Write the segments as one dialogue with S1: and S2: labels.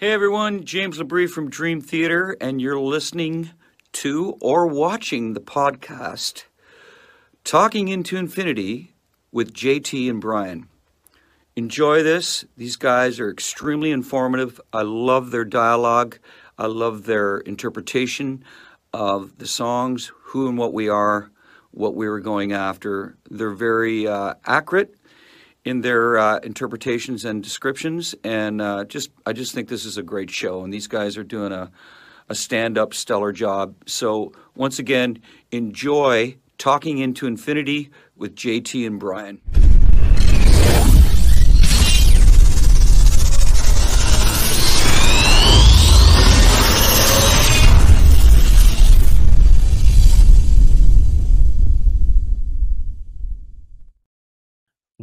S1: Hey everyone, James Labrie from Dream Theater, and you're listening to or watching the podcast Talking into Infinity with JT and Brian. Enjoy this. These guys are extremely informative. I love their dialogue, I love their interpretation of the songs, who and what we are, what we were going after. They're very uh, accurate in their uh, interpretations and descriptions, and uh, just I just think this is a great show, and these guys are doing a a stand up stellar job. So once again, enjoy talking into infinity with JT and Brian.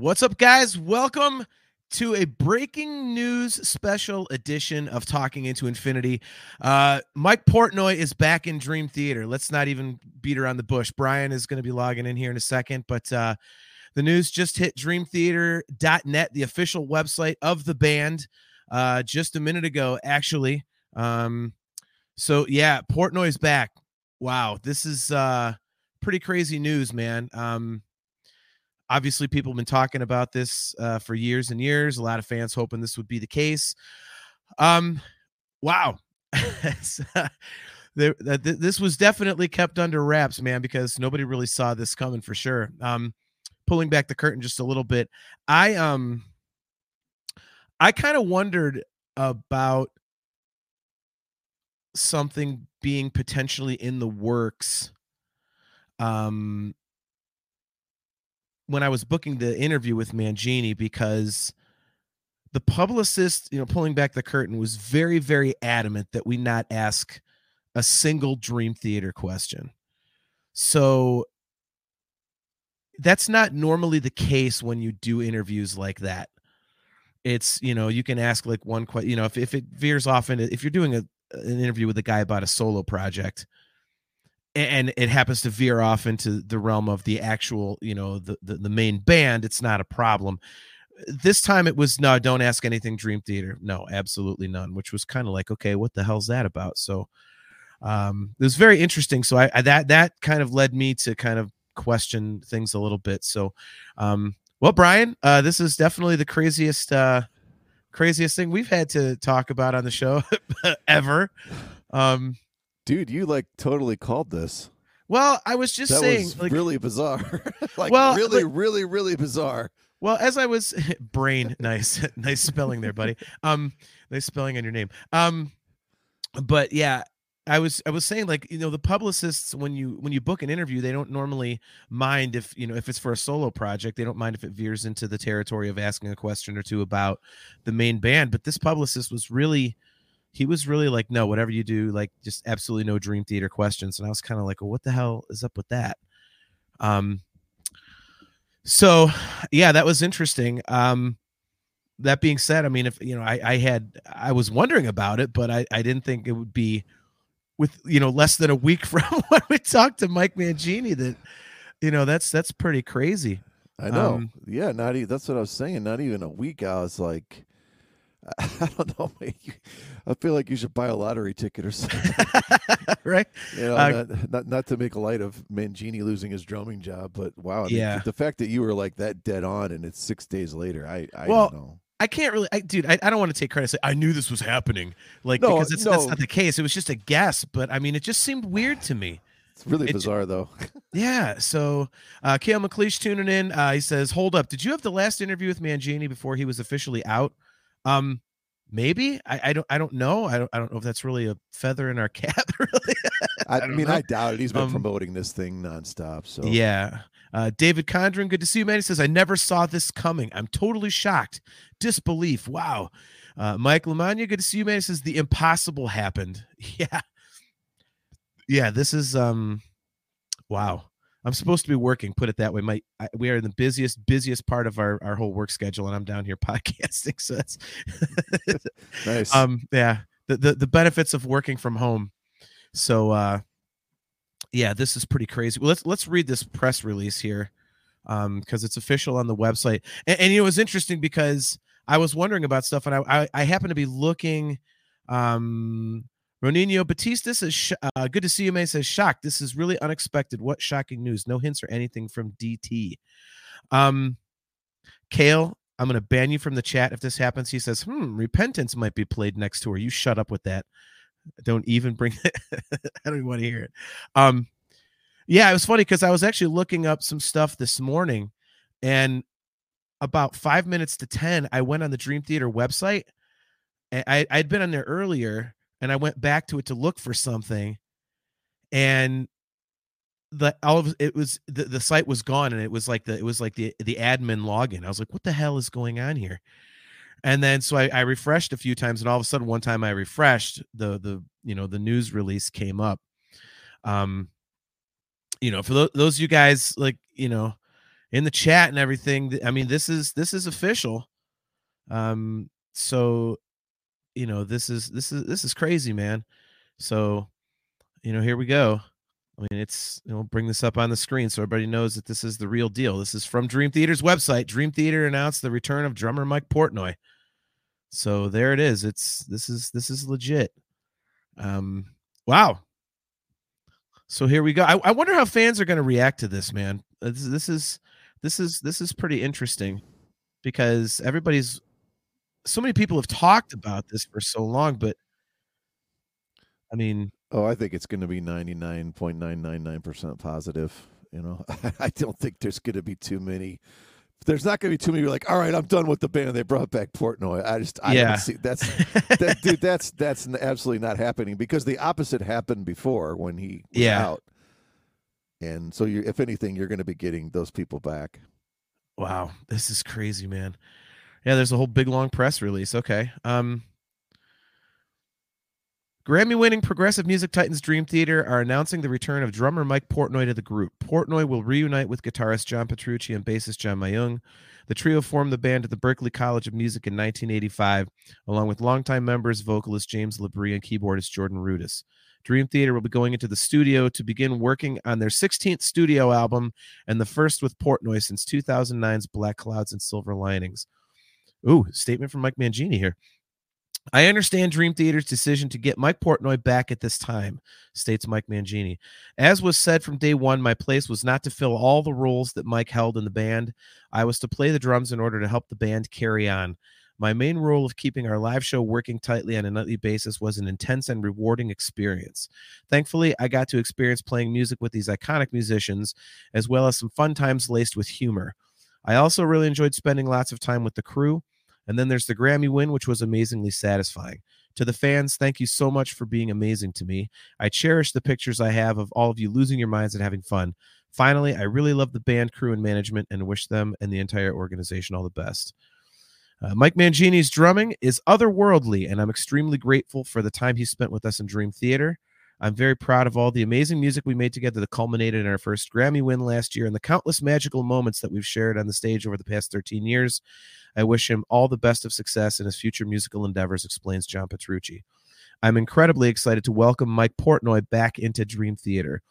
S2: What's up, guys? Welcome to a breaking news special edition of Talking into Infinity. Uh, Mike Portnoy is back in Dream Theater. Let's not even beat around the bush. Brian is going to be logging in here in a second, but uh, the news just hit dreamtheater.net, the official website of the band, uh, just a minute ago, actually. Um, so, yeah, Portnoy is back. Wow, this is uh, pretty crazy news, man. Um, obviously people have been talking about this uh, for years and years a lot of fans hoping this would be the case. Um wow. Uh, this was definitely kept under wraps man because nobody really saw this coming for sure. Um pulling back the curtain just a little bit i um i kind of wondered about something being potentially in the works um when I was booking the interview with Mangini because the publicist, you know, pulling back the curtain was very, very adamant that we not ask a single Dream Theater question. So that's not normally the case when you do interviews like that. It's, you know, you can ask like one question, you know, if, if it veers off into, if you're doing a, an interview with a guy about a solo project, and it happens to veer off into the realm of the actual you know the, the, the main band it's not a problem. This time it was no don't ask anything dream theater. No absolutely none which was kind of like okay what the hell's that about? So um it was very interesting. So I, I, that that kind of led me to kind of question things a little bit. So um well brian uh this is definitely the craziest uh craziest thing we've had to talk about on the show ever. Um
S3: dude, you like totally called this.
S2: Well, I was just
S3: that
S2: saying,
S3: was
S2: like,
S3: really bizarre. like,
S2: well,
S3: really,
S2: like,
S3: really, really bizarre.
S2: Well, as I was brain, nice, nice spelling there, buddy. Um, nice spelling on your name. Um, but yeah, I was I was saying like you know the publicists when you when you book an interview they don't normally mind if you know if it's for a solo project they don't mind if it veers into the territory of asking a question or two about the main band but this publicist was really he was really like, no, whatever you do, like just absolutely no dream theater questions. And I was kind of like, well, what the hell is up with that? Um, so yeah, that was interesting. Um, that being said, I mean, if you know, I, I had I was wondering about it, but I, I didn't think it would be with you know less than a week from when we talked to Mike Mangini that you know that's that's pretty crazy.
S3: I know. Um, yeah, not even that's what I was saying. Not even a week. I was like, I don't know. I feel like you should buy a lottery ticket or something.
S2: right?
S3: You know, uh, not, not, not to make light of Mangini losing his drumming job, but wow.
S2: Yeah.
S3: The fact that you were like that dead on and it's six days later, I, I
S2: well,
S3: don't know.
S2: I can't really, I, dude. I, I don't want to take credit. Say I knew this was happening, like no, because it's, no. that's not the case. It was just a guess, but I mean, it just seemed weird to me.
S3: It's really it, bizarre, though.
S2: yeah. So, uh, Kale McLeish tuning in. Uh, he says, "Hold up, did you have the last interview with Mangini before he was officially out?" Um, maybe I, I don't I don't know. I don't I don't know if that's really a feather in our cap. Really,
S3: I, I mean, know. I doubt it. He's been um, promoting this thing nonstop. So
S2: yeah. Uh, David Condren, good to see you, man. He says, I never saw this coming. I'm totally shocked. Disbelief. Wow. Uh, Mike Lamagna, good to see you, man. He says, the impossible happened. Yeah. Yeah, this is um wow. I'm supposed to be working. Put it that way. My I, we are in the busiest busiest part of our our whole work schedule, and I'm down here podcasting. So that's
S3: nice.
S2: Um, yeah, the, the the benefits of working from home. So uh, yeah, this is pretty crazy. Well, let's let's read this press release here, um, because it's official on the website. And, and you know, it was interesting because I was wondering about stuff, and I I, I happened to be looking Um, Ronino Batista says, uh, "Good to see you, May." Says, "Shocked. This is really unexpected. What shocking news? No hints or anything from DT." Um, Kale, I'm going to ban you from the chat if this happens. He says, "Hmm, Repentance might be played next tour." You shut up with that. Don't even bring it. I don't even want to hear it. Um, yeah, it was funny because I was actually looking up some stuff this morning, and about five minutes to ten, I went on the Dream Theater website. I I'd been on there earlier, and I went back to it to look for something, and the all of it was the, the site was gone, and it was like the it was like the the admin login. I was like, what the hell is going on here? And then so I, I refreshed a few times, and all of a sudden, one time I refreshed the the you know the news release came up. Um, you know, for those, those of you guys like you know in the chat and everything, I mean, this is this is official. Um, so you know, this is this is this is crazy, man. So, you know, here we go. I mean, it's you know, bring this up on the screen so everybody knows that this is the real deal. This is from Dream Theater's website. Dream Theater announced the return of drummer Mike Portnoy. So there it is. It's this is this is legit. Um, wow. So here we go. I, I wonder how fans are going to react to this, man. This, this is this is this is pretty interesting because everybody's so many people have talked about this for so long, but I mean,
S3: Oh, I think it's going to be 99.999% positive. You know, I don't think there's going to be too many. There's not going to be too many. You're like, all right, I'm done with the band. They brought back Portnoy. I just, I
S2: Yeah.
S3: don't see that's that, dude. That's that's absolutely not happening because the opposite happened before when he was
S2: Yeah.
S3: out. And so, you, if anything, you're going to be getting those people back.
S2: wow, this is crazy, man. Yeah, there's a whole big long press release. Okay. Um Grammy winning Progressive Music Titans Dream Theater are announcing the return of drummer Mike Portnoy to the group. Portnoy will reunite with guitarist John Petrucci and bassist John Myung. The trio formed the band at the Berklee College of Music in 1985, along with longtime members vocalist James Labrie and keyboardist Jordan Rudess. Dream Theater will be going into the studio to begin working on their 16th studio album and the first with Portnoy since 2009's Black Clouds and Silver Linings. Ooh, statement from Mike Mangini here. I understand Dream Theater's decision to get Mike Portnoy back at this time, states Mike Mangini. As was said from day one, my place was not to fill all the roles that Mike held in the band. I was to play the drums in order to help the band carry on. My main role of keeping our live show working tightly on a nightly basis was an intense and rewarding experience. Thankfully, I got to experience playing music with these iconic musicians, as well as some fun times laced with humor. I also really enjoyed spending lots of time with the crew. And then there's the Grammy win, which was amazingly satisfying. To the fans, thank you so much for being amazing to me. I cherish the pictures I have of all of you losing your minds and having fun. Finally, I really love the band, crew, and management and wish them and the entire organization all the best. Uh, Mike Mangini's drumming is otherworldly, and I'm extremely grateful for the time he spent with us in Dream Theater. I'm very proud of all the amazing music we made together that culminated in our first Grammy win last year and the countless magical moments that we've shared on the stage over the past 13 years. I wish him all the best of success in his future musical endeavors, explains John Petrucci. I'm incredibly excited to welcome Mike Portnoy back into Dream Theater.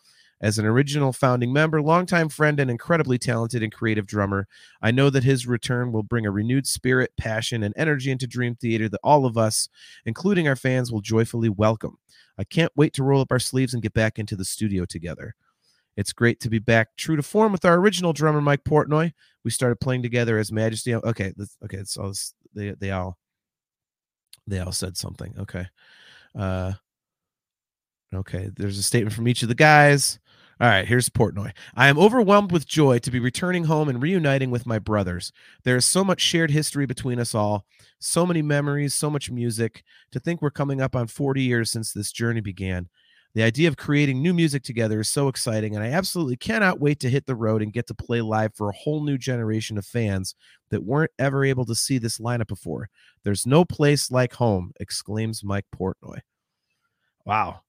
S2: As an original founding member, longtime friend, and incredibly talented and creative drummer, I know that his return will bring a renewed spirit, passion, and energy into Dream Theater that all of us, including our fans, will joyfully welcome. I can't wait to roll up our sleeves and get back into the studio together. It's great to be back true to form with our original drummer, Mike Portnoy. We started playing together as Majesty. Okay, okay, this, they they all they all said something. Okay. Uh okay, there's a statement from each of the guys. All right, here's Portnoy. I am overwhelmed with joy to be returning home and reuniting with my brothers. There is so much shared history between us all, so many memories, so much music. To think we're coming up on 40 years since this journey began. The idea of creating new music together is so exciting, and I absolutely cannot wait to hit the road and get to play live for a whole new generation of fans that weren't ever able to see this lineup before. There's no place like home, exclaims Mike Portnoy. Wow.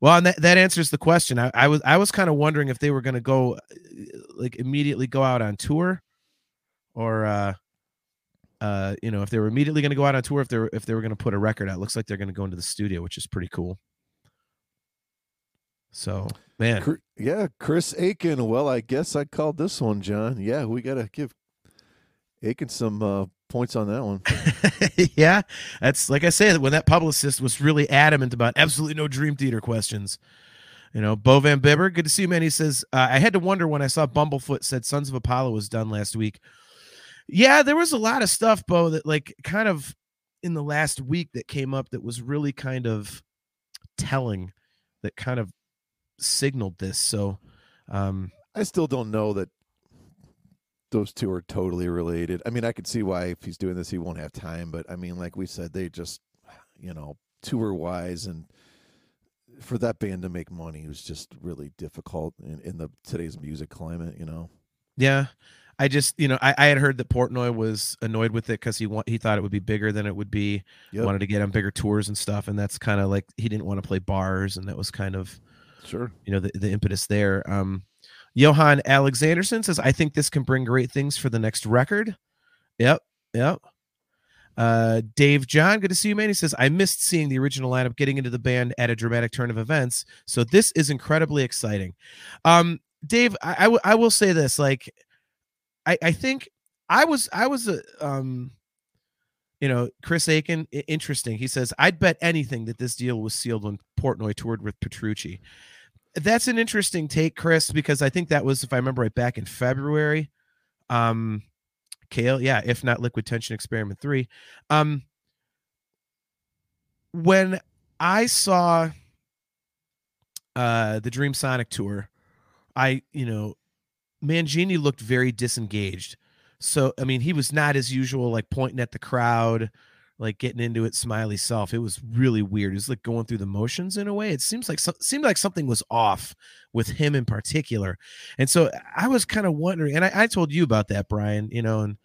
S2: Well, and that, that answers the question. I, I was I was kind of wondering if they were going to go uh, like immediately go out on tour, or uh, uh, you know, if they were immediately going to go out on tour, if they were if they were going to put a record out. Looks like they're going to go into the studio, which is pretty cool. So, man,
S3: Yeah, Chris Aiken. Well, I guess I called this one, John. Yeah, we got to give Aiken some uh, points on that one.
S2: yeah, that's like I said when that publicist was really adamant about absolutely no Dream Theater questions. You know, Bo Van Bibber, good to see you, man. He says, uh, I had to wonder when I saw Bumblefoot said Sons of Apollo was done last week. Yeah, there was a lot of stuff, Bo, that like kind of in the last week that came up that was really kind of telling, that kind of signaled this. So, um,
S3: I still don't know that those two are totally related. I mean, I could see why if he's doing this, he won't have time. But I mean, like we said, they just, you know, tour wise and for that band to make money was just really difficult in, in the today's music climate. You know.
S2: Yeah. I just, you know, I, I had heard that Portnoy was annoyed with it because he want, he thought it would be bigger than it would be.
S3: Yep.
S2: Wanted to get on bigger tours and stuff, and that's kind of like he didn't want to play bars, and that was kind of
S3: Sure.
S2: you know the, the impetus there um johan alexanderson says i think this can bring great things for the next record yep yep uh dave john good to see you man he says i missed seeing the original lineup getting into the band at a dramatic turn of events so this is incredibly exciting um dave i, I, w- I will say this like i i think i was i was a um you know, Chris Aiken, interesting. He says, I'd bet anything that this deal was sealed when Portnoy toured with Petrucci. That's an interesting take, Chris, because I think that was, if I remember right, back in February. Um, Kale, yeah, if not Liquid Tension Experiment 3. Um, when I saw uh the Dreamsonic tour, I, you know, Mangini looked very disengaged. So, I mean, he was not as usual, like pointing at the crowd, like getting into it, smiley self. It was really weird. It was like going through the motions in a way. It seems like some, seemed like something was off with him in particular. And so I was kind of wondering, and I, I told you about that, Brian, you know, and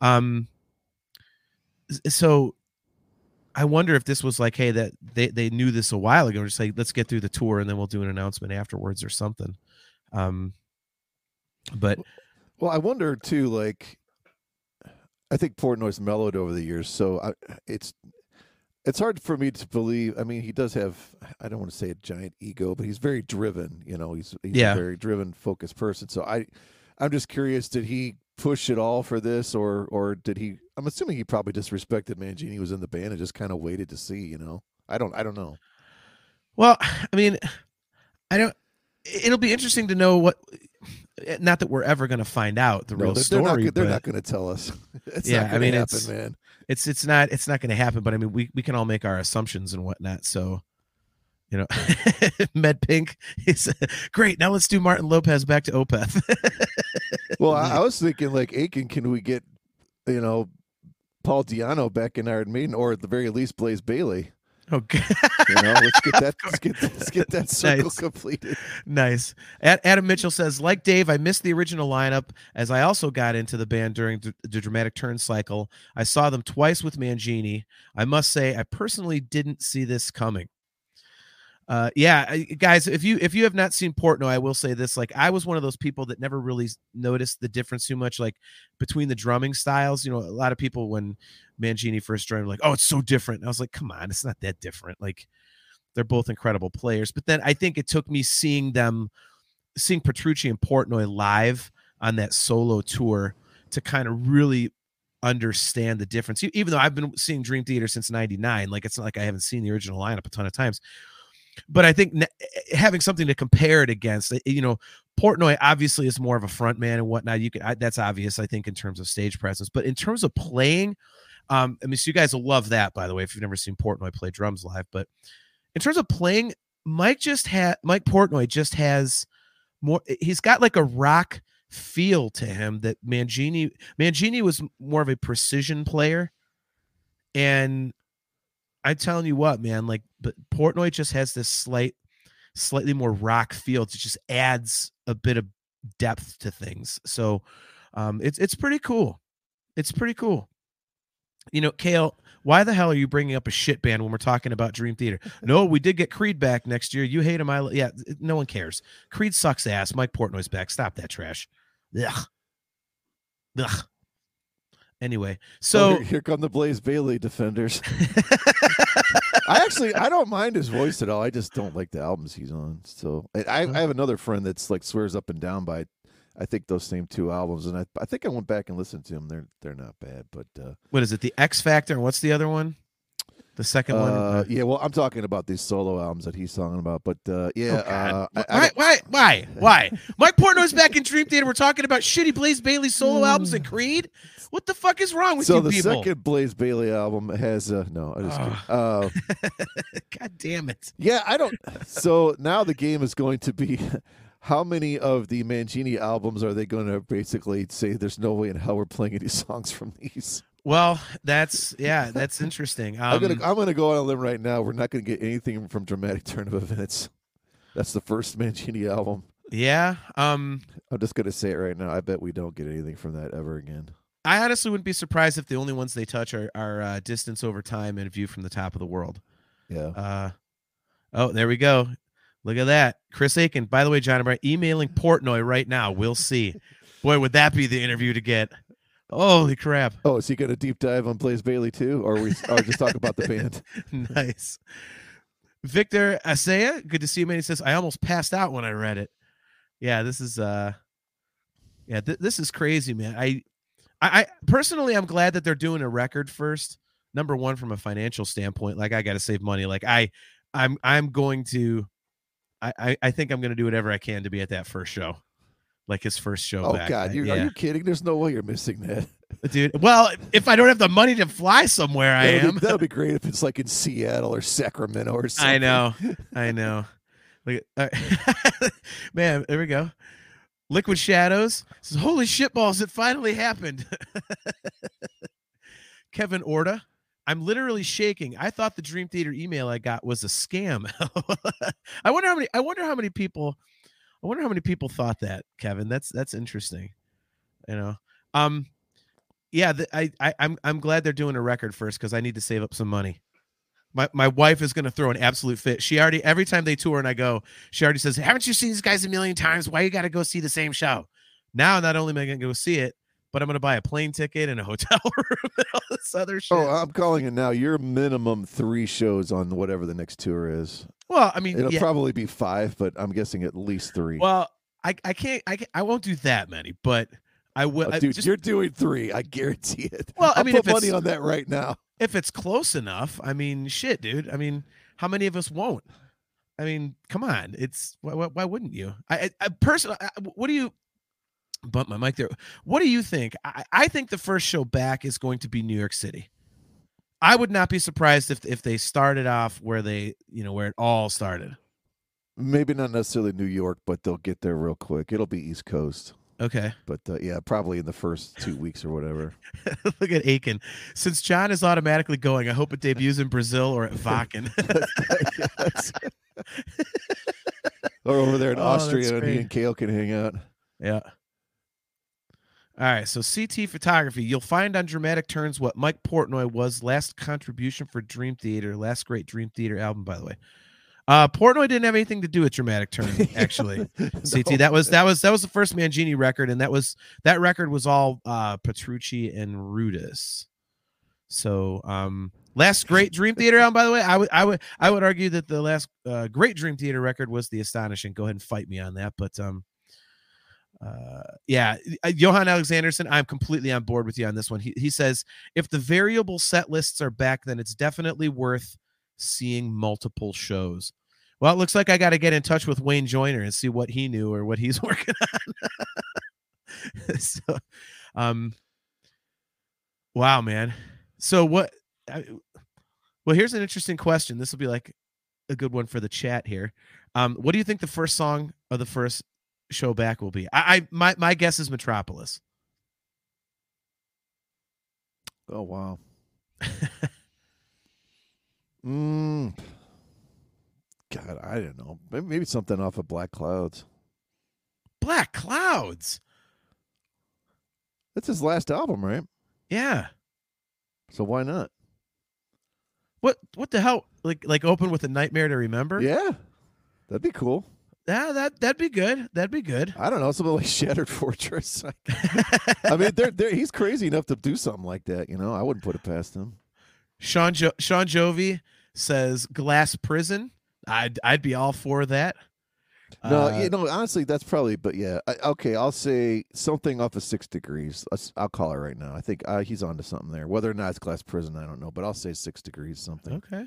S2: um, so I wonder if this was like, hey, that they, they knew this a while ago, just like, let's get through the tour and then we'll do an announcement afterwards or something. Um, but
S3: Well, I wonder too. Like, I think Portnoy's mellowed over the years, so I, it's it's hard for me to believe. I mean, he does have. I don't want to say a giant ego, but he's very driven. You know, he's he's
S2: Yeah.
S3: a very driven, focused person. So I, I'm just curious. Did he push it all for this, or or did he? I'm assuming he probably disrespected Mangini was in the band and just kind of waited to see. You know, I don't. I don't know.
S2: Well, I mean, I don't. It'll be interesting to know what. Not that we're ever going to find out the
S3: No,
S2: real
S3: they're,
S2: story.
S3: they're not. They're
S2: but
S3: not going to tell us. It's
S2: Yeah,
S3: not
S2: I
S3: gonna
S2: mean,
S3: happen,
S2: it's-
S3: man.
S2: It's it's not it's not going to happen. But I mean, we we can all make our assumptions and whatnot. So, you know, Med Pink is great. Now let's do Martin Lopez back to Opeth.
S3: Well, I, I was thinking like Aiken, can we get, you know, Paul Di'Anno back in Iron Maiden, or at the very least Blaze Bayley?
S2: Okay.
S3: You know, let's get that let's get let's get that circle
S2: Nice.
S3: completed.
S2: Nice. Adam Mitchell says, like Dave, I missed the original lineup as I also got into the band during the, the dramatic turn cycle. I saw them twice with Mangini. I must say, I personally didn't see this coming. Uh, yeah, guys, if you if you have not seen Portnoy, I will say this: like, I was one of those people that never really noticed the difference too much, like between the drumming styles. You know, a lot of people when Mangini first joined, like, "Oh, it's so different." And I was like, "Come on, it's not that different." Like, they're both incredible players. But then I think it took me seeing them, seeing Petrucci and Portnoy live on that solo tour to kind of really understand the difference. Even though I've been seeing Dream Theater since '99, like it's not like I haven't seen the original lineup a ton of times. But I think ne- eh, having something to compare it against, eh, you know, Portnoy obviously is more of a front man and whatnot. You can I, that's obvious, I think, in terms of stage presence. But in terms of playing, um, I mean, so you guys will love that, by the way, if you've never seen Portnoy play drums live. But in terms of playing, Mike just had Mike Portnoy just has more. He's got like a rock feel to him that Mangini Mangini was more of a precision player, and I'm telling you what, man, like, but Portnoy just has this slight, slightly more rock feel. It just adds a bit of depth to things. So, um, it's it's pretty cool. It's pretty cool. You know, Kale, why the hell are you bringing up a shit band when we're talking about Dream Theater? No, we did get Creed back next year. You hate him. I yeah. No one cares. Creed sucks ass. Mike Portnoy's back. Stop that trash. Ugh. Ugh. Anyway,
S3: Oh,
S2: so
S3: here, here come the Blaze Bayley defenders. I actually I don't mind his voice at all. I just don't like the albums he's on. So I, I, I have another friend that's like swears up and down by I think those same two albums, and I, I think I went back and listened to them. They're they're not bad, but uh,
S2: What is it? The X Factor and what's the other one? The second one.
S3: uh, yeah. Well, I'm talking about these solo albums that he's talking about, but uh, yeah,
S2: Oh,
S3: uh, I, I
S2: why, why? Why? Why? Mike Portnoy's back in Dream Theater. We're talking about shitty Blaze Bayley solo albums and Creed. What the fuck is wrong with you?
S3: so
S2: the
S3: second Blaze Bayley album has uh, no, I just kidding. uh,
S2: God damn it!
S3: yeah, I don't. So now the game is going to be. How many of the Mangini albums are they going to basically say there's no way in hell we're playing any songs from these?
S2: Well, that's yeah, that's interesting. Um,
S3: I'm gonna I'm gonna go on a limb right now. We're not gonna get anything from Dramatic Turn of Events. That's the first Mangini album.
S2: yeah. Um,
S3: I'm just gonna say it right now. I bet we don't get anything from that ever again.
S2: I honestly wouldn't be surprised if the only ones they touch are are uh, distance over time and view from the top of the world.
S3: Yeah.
S2: Uh, oh, there we go. Look at that, Chris Aiken. By the way, John, I'm emailing Portnoy right now. We'll see. Boy, would that be the interview to get? Holy crap!
S3: Oh, is he gonna deep dive on Blaze Bayley too, or we or just talk about the band?
S2: nice. Victor Asaya, good to see you, man. He says, I almost passed out when I read it. Yeah, this is uh yeah, th- this is crazy, man. I, I I personally I'm glad that they're doing a record first. Number one, from a financial standpoint, like I gotta save money. Like I I'm I'm going to I, I, I think I'm gonna do whatever I can to be at that first show. Like his first show
S3: Oh
S2: back.
S3: God,
S2: yeah.
S3: are you kidding? There's no way you're missing that.
S2: dude. Well, if I don't have the money to fly somewhere, I
S3: That'd be-
S2: am.
S3: that'd be great if it's like in Seattle or Sacramento or something.
S2: I know. I know. Look at, uh, man, there we go. Liquid Shadows says, Holy shit balls, it finally happened. Kevin Orta, I'm literally shaking. I thought the Dream Theater email I got was a scam. I wonder how many I wonder how many people I wonder how many people thought that, Kevin. That's that's interesting. You know. Um yeah, the, I, I I'm I'm glad they're doing a record first because I need to save up some money. My my wife is gonna throw an absolute fit. She already every time they tour and I go, she already says, "Haven't you seen these guys a million times? Why you got to go see the same show?" Now, not only am I gonna go see it, but I'm gonna buy a plane ticket and a hotel room and all this other oh, shit.
S3: Oh, I'm calling it now. You're minimum three shows on whatever the next tour is.
S2: well, I mean,
S3: It'll
S2: yeah,
S3: probably be five, but I'm guessing at least three.
S2: well, I I can't I can't, I won't do that many, but I will.
S3: Oh,
S2: I
S3: dude,
S2: just-
S3: you're doing three. I guarantee it.
S2: Well, I
S3: I'll
S2: mean,
S3: put
S2: if
S3: money on that right now.
S2: if it's close enough, I mean, shit, dude. I mean, how many of us won't? I mean, come on. It's why, why, why wouldn't you? I, I, I personally, I, what do you? Bump my mic there. What do you think? I, I think the first show back is going to be New York City. I would not be surprised if if they started off where they, you know, where it all started.
S3: Maybe not necessarily New York, but they'll get there real quick. It'll be East Coast,
S2: Okay.
S3: but uh, yeah, probably in the first two weeks or whatever.
S2: Look at Aiken. Since John is automatically going, I hope it debuts in Brazil or at
S3: Wacken. Or over there in
S2: Oh,
S3: Austria, and he and Kale can hang out.
S2: Yeah. All right, so CT photography. You'll find on Dramatic Turns what Mike Portnoy was last contribution for Dream Theater, last great Dream Theater album, by the way. Uh, Portnoy didn't have anything to do with Dramatic Turn, actually. CT, that was that was that was the first Mangini record, and that was that record was all uh, Petrucci and Rudess. So, um, last great Dream Theater album, by the way, I would I would I would argue that the last uh, great Dream Theater record was the Astonishing. Go ahead and fight me on that, but um, uh, yeah, Johan Alexanderson, I'm completely on board with you on this one. He he says if the variable set lists are back, then it's definitely worth seeing multiple shows. Well, it looks like I got to get in touch with Wayne Joyner and see what he knew or what he's working on. so, um, wow, man. So what? I, well, here's an interesting question. This will be like a good one for the chat here. Um, what do you think the first song of the first show back will be? I, I my my guess is Metropolis.
S3: Oh wow. mm. God, I don't know. Maybe, maybe something off of Black Clouds.
S2: Black Clouds.
S3: That's his last album, right?
S2: Yeah.
S3: So why not?
S2: What what the hell? Like like open with a nightmare to remember?
S3: Yeah, that'd be cool.
S2: Yeah, that that'd be good. That'd be good.
S3: I don't know, something like Shattered Fortress. I mean, they're, they're, he's crazy enough to do something like that. You know, I wouldn't put it past him.
S2: Sean jo- Sean Jovi says Glass Prison. I'd I'd be all for that.
S3: No,
S2: Uh,
S3: you know, honestly, that's probably. But yeah, I, okay, I'll say something off of six degrees. I'll call it right now. I think uh, he's onto something there. Whether or not it's glass prison, I don't know, but I'll say six degrees something.
S2: Okay.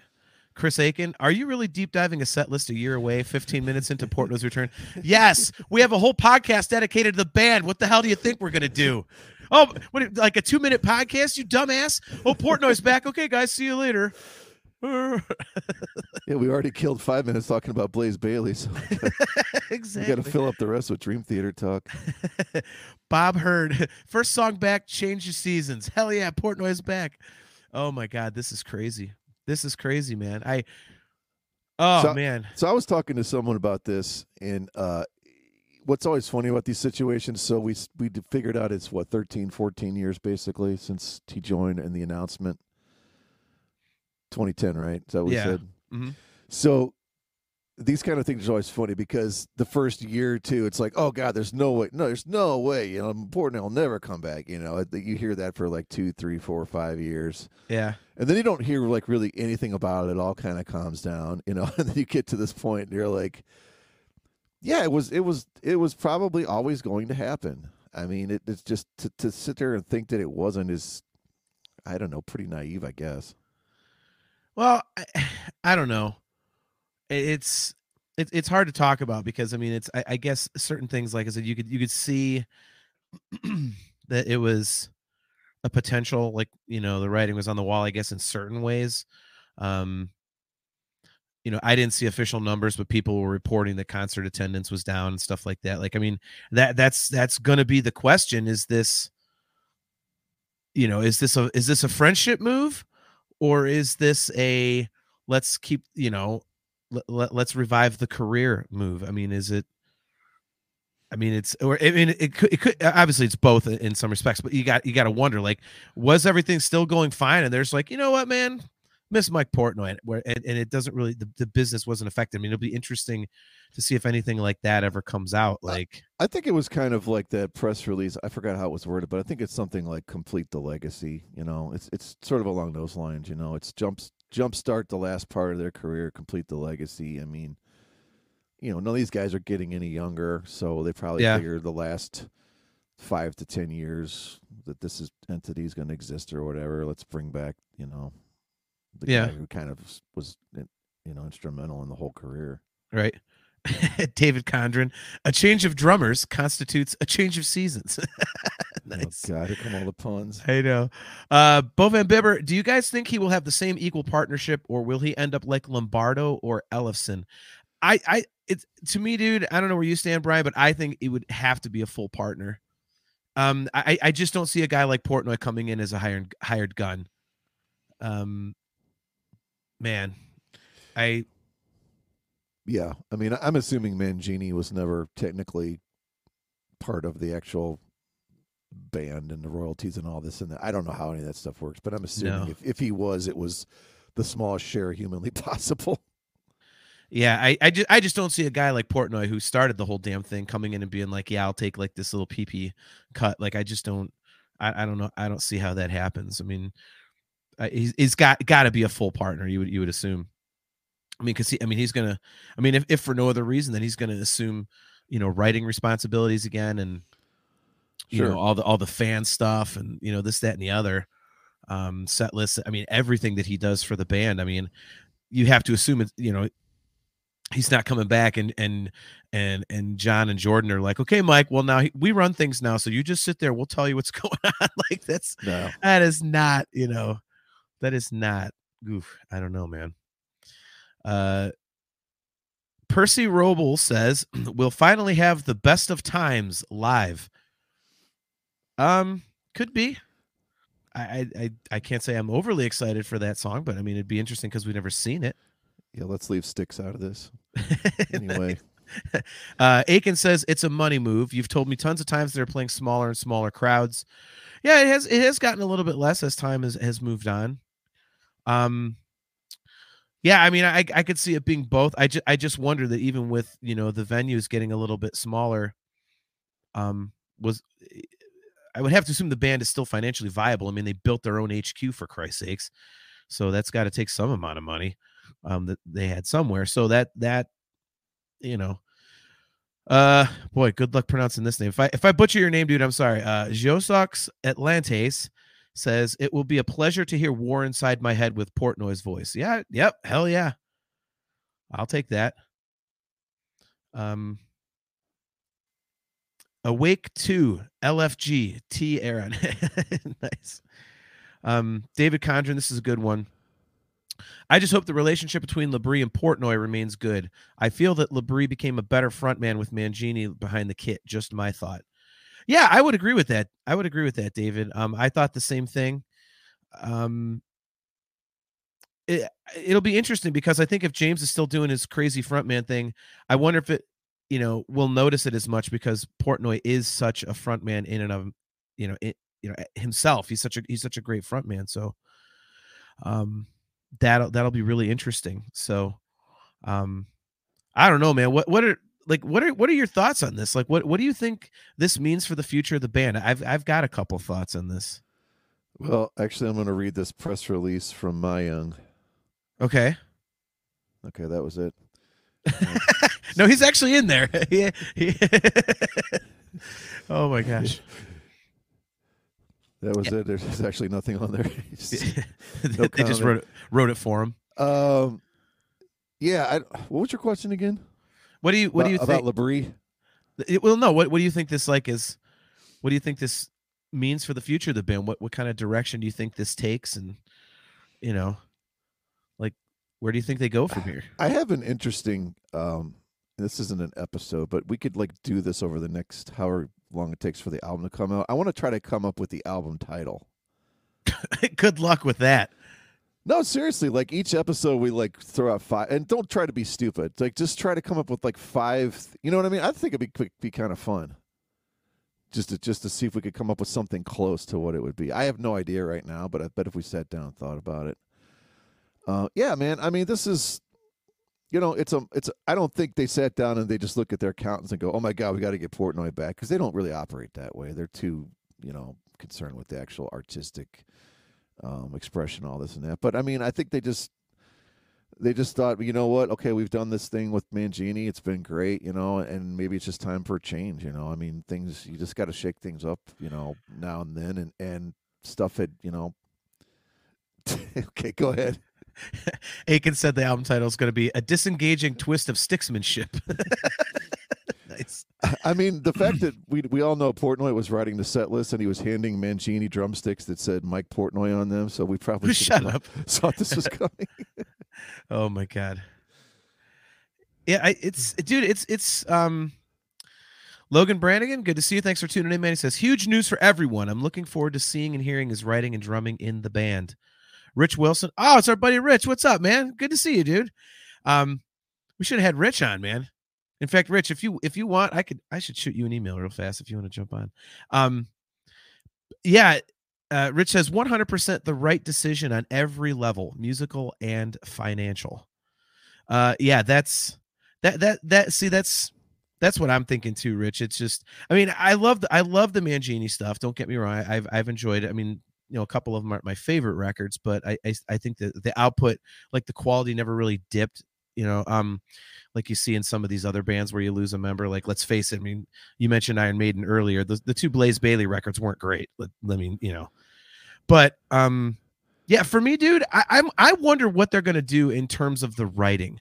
S2: Chris Aiken, are you really deep diving a set list a year away, 15 minutes into Portnoy's return? Yes, we have a whole podcast dedicated to the band. What the hell do you think we're gonna do? Oh, what like a two minute podcast, you dumbass? Oh, Portnoy's back. Okay, guys, see you later.
S3: Yeah, we already killed five minutes talking about Blaze Bayley, so we got
S2: exactly.
S3: to fill up the rest with Dream Theater talk.
S2: Bob Heard, first song back, change your seasons. Hell yeah, Portnoy's back. Oh my god, this is crazy. This is crazy, man. I Oh
S3: So-
S2: man.
S3: So I was talking to someone about this, and uh, what's always funny about these situations. So we we figured out it's what 13, 14 years basically since he joined in the announcement. 2010, right? Is that what
S2: Yeah.
S3: we said?
S2: Mhm.
S3: So these kind of things are always funny because the first year or two, it's like, oh god, there's no way, no, there's no way, you know, Portnoy will never come back. You know, you hear that for like two, three, four, five years.
S2: Yeah.
S3: And then you don't hear like really anything about it. It all kind of calms down, you know. And then you get to this point, and you're like, "Yeah, it was, it was, it was probably always going to happen." I mean, it, it's just to, to sit there and think that it wasn't is, I don't know, pretty naive, I guess.
S2: Well, I, I don't know. It- It's it, it's hard to talk about because I mean it's I, I guess certain things like I said you could you could see that it was a potential like you know the writing was on the wall I guess in certain ways. Um, you know I didn't see official numbers, but people were reporting that concert attendance was down and stuff like that. Like I mean that that's that's going to be the question: is this you know is this a is this a friendship move? or is this a let's keep you know let, let's revive the career move. I mean is it i mean it's or i mean it could, it could obviously it's both in some respects but you got you got to wonder like was everything still going fine? And there's like you know what man miss mike portnoy where and, and it doesn't really the, the business wasn't affected i mean it'll be interesting to see if anything like that ever comes out like
S3: I think it was kind of like that press release. I forgot how it was worded, but I think it's something like "complete the legacy." You know, it's it's sort of along those lines. You know, it's jumps jumpstart the last part of their career, complete the legacy. I mean, you know, none of these guys are getting any younger, so they probably
S2: Yeah.
S3: figured the last five to ten years that this is entity is going to exist or whatever. Let's bring back, you know, the
S2: Yeah.
S3: guy who kind of was, you know, instrumental in the whole career.
S2: right david condren a change of drummers constitutes a change of seasons nice
S3: Oh God, here come all the puns.
S2: I know. Uh Bo Van Bibber, do you guys think he will have the same equal partnership or will he end up like Lombardo or Ellefson? I I it's to me, dude, I don't know where you stand, Brian, but I think it would have to be a full partner. Um, I, I just don't see a guy like Portnoy coming in as a hired hired gun. Um man, I
S3: Yeah, I mean, I'm assuming Mangini was never technically part of the actual band and the royalties and all this and that. I don't know how any of that stuff works, but I'm assuming
S2: No.
S3: if, if he was, it was the smallest share humanly possible.
S2: Yeah, I, I just I just don't see a guy like Portnoy who started the whole damn thing coming in and being like, yeah, I'll take like this little PP cut. Like I just don't, I, I don't know, I don't see how that happens. I mean, I, he's, he's got got to be a full partner. You would you would assume. I mean, because he, I mean, he's gonna. I mean, if, if for no other reason, then he's gonna assume, you know, writing responsibilities again, and you
S3: Sure.
S2: know all the all the fan stuff, and you know this, that, and the other, um, set list. I mean, everything that he does for the band. I mean, you have to assume it. You know, he's not coming back and and and and John and Jordan are like, okay, Mike, well now he, we run things now, so you just sit there. We'll tell you what's going on. like that's
S3: No.
S2: that is not, you know, that is not. Oof, I don't know, man. Uh, Percy Roble says we'll finally have the best of times live. Um, could be. I I I, I can't say I'm overly excited for that song, but I mean it'd be interesting because we've never seen it.
S3: Yeah, let's leave sticks out of this. Anyway,
S2: uh, Aiken says it's a money move. You've told me tons of times they're playing smaller and smaller crowds. Yeah, it has it has gotten a little bit less as time has, has moved on. Um yeah, I mean I I could see it being both. I just I just wonder that even with, you know, the venues getting a little bit smaller, um was I would have to assume the band is still financially viable. I mean, they built their own HQ for Christ's sakes. So that's got to take some amount of money um that they had somewhere. So that that you know Uh, boy, good luck pronouncing this name. If I if I butcher your name, dude, I'm sorry. Uh, Josox Atlantes says it will be a pleasure to hear "War Inside My Head" with Portnoy's voice. Yeah, yep, hell yeah, I'll take that. Um, Awake to LFG T Aaron, nice. Um, David Condren, this is a good one. I just hope the relationship between Labrie and Portnoy remains good. I feel that Labrie became a better frontman with Mangini behind the kit. Just my thought. Yeah, I would agree with that. I would agree with that, David. Um, I thought the same thing. Um, it, it'll be interesting because I think if James is still doing his crazy frontman thing, I wonder if it, you know, we'll notice it as much because Portnoy is such a frontman in and of, you know, it, you know himself. He's such a he's such a great frontman. So, um, that'll that'll be really interesting. So, um, I don't know, man. What what are like what are what are your thoughts on this? Like, what what do you think this means for the future of the band? I've I've got a couple thoughts on this.
S3: Well, actually, I'm going to read this press release from Myung.
S2: Okay.
S3: Okay, that was it.
S2: no, he's actually in there. yeah. oh my gosh.
S3: That was yeah. it. There's actually nothing on there.
S2: no they just wrote it, wrote it for him.
S3: Um, yeah. I, what was your question again?
S2: What do you What
S3: about,
S2: do you
S3: think
S2: about
S3: Labrie?
S2: Well, no. What What do you think this like is? What do you think this means for the future of the band? What What kind of direction do you think this takes? And you know, like, where do you think they go from here?
S3: I have an interesting. um This isn't an episode, but we could like do this over the next however long it takes for the album to come out. I want to try to come up with the album title.
S2: Good luck with that.
S3: No, seriously, like each episode we like throw out five and don't try to be stupid. Like just try to come up with like five, you know what I mean? I think it'd be be kind of fun. Just to just to see if we could come up with something close to what it would be. I have no idea right now, but I bet if we sat down and thought about it. Uh, yeah, man. I mean, this is you know, it's a, it's. A, I don't think they sat down and they just look at their accountants and go, "Oh my God, we got to get Portnoy back," because they don't really operate that way. They're too, you know, concerned with the actual artistic um, expression, all this and that. But I mean, I think they just, they just thought, you know what? Okay, we've done this thing with Mangini. It's been great, you know, and maybe it's just time for a change. You know, I mean, things you just got to shake things up, you know, now and then, and and stuff had, you know. okay, go ahead.
S2: Aiken said the album title is going to be a disengaging twist of sticksmanship. nice.
S3: I mean, the fact that we we all know Portnoy was writing the set list and he was handing Mangini drumsticks that said Mike Portnoy on them, so we probably
S2: shut up.
S3: Thought this was coming.
S2: oh my god. Yeah, I, it's dude, it's it's um Logan Brannigan, good to see you. Thanks for tuning in, man. He says, huge news for everyone. I'm looking forward to seeing and hearing his writing and drumming in the band. Rich Wilson. Oh, it's our buddy Rich. What's up, man? Good to see you, dude. Um, we should have had Rich on, man. In fact, Rich, if you if you want, I could I should shoot you an email real fast if you want to jump on. Um, yeah, uh, Rich says 100% the right decision on every level, musical and financial. Uh, yeah, that's that that that. See, that's that's what I'm thinking too, Rich. It's just, I mean, I love the I love the Mangini stuff. Don't get me wrong. I've I've enjoyed it. I mean, you know a couple of them aren't my favorite records but i i, I think that the output like the quality never really dipped you know um like you see in some of these other bands where you lose a member like let's face it i mean you mentioned iron maiden earlier the, the two blaze bayley records weren't great let, let me you know. But um yeah for me dude i i'm i wonder what they're gonna do in terms of the writing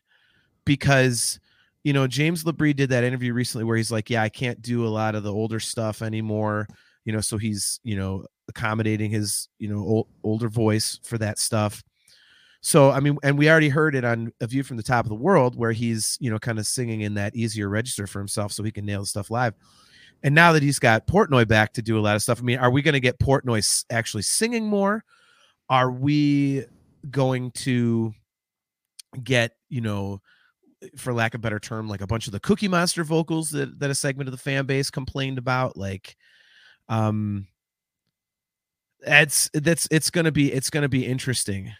S2: because you know james labrie did that interview recently where he's like yeah i can't do a lot of the older stuff anymore you know so he's you know accommodating his you know old, older voice for that stuff so i mean and we already heard it on a view from the top of the world where he's you know kind of singing in that easier register for himself so he can nail the stuff live. And now that he's got portnoy back to do a lot of stuff i mean are we going to get portnoy actually singing more? Are we going to get you know for lack of a better term like a bunch of the cookie monster vocals that, that a segment of the fan base complained about? Like um it's that's it's gonna be it's gonna be interesting.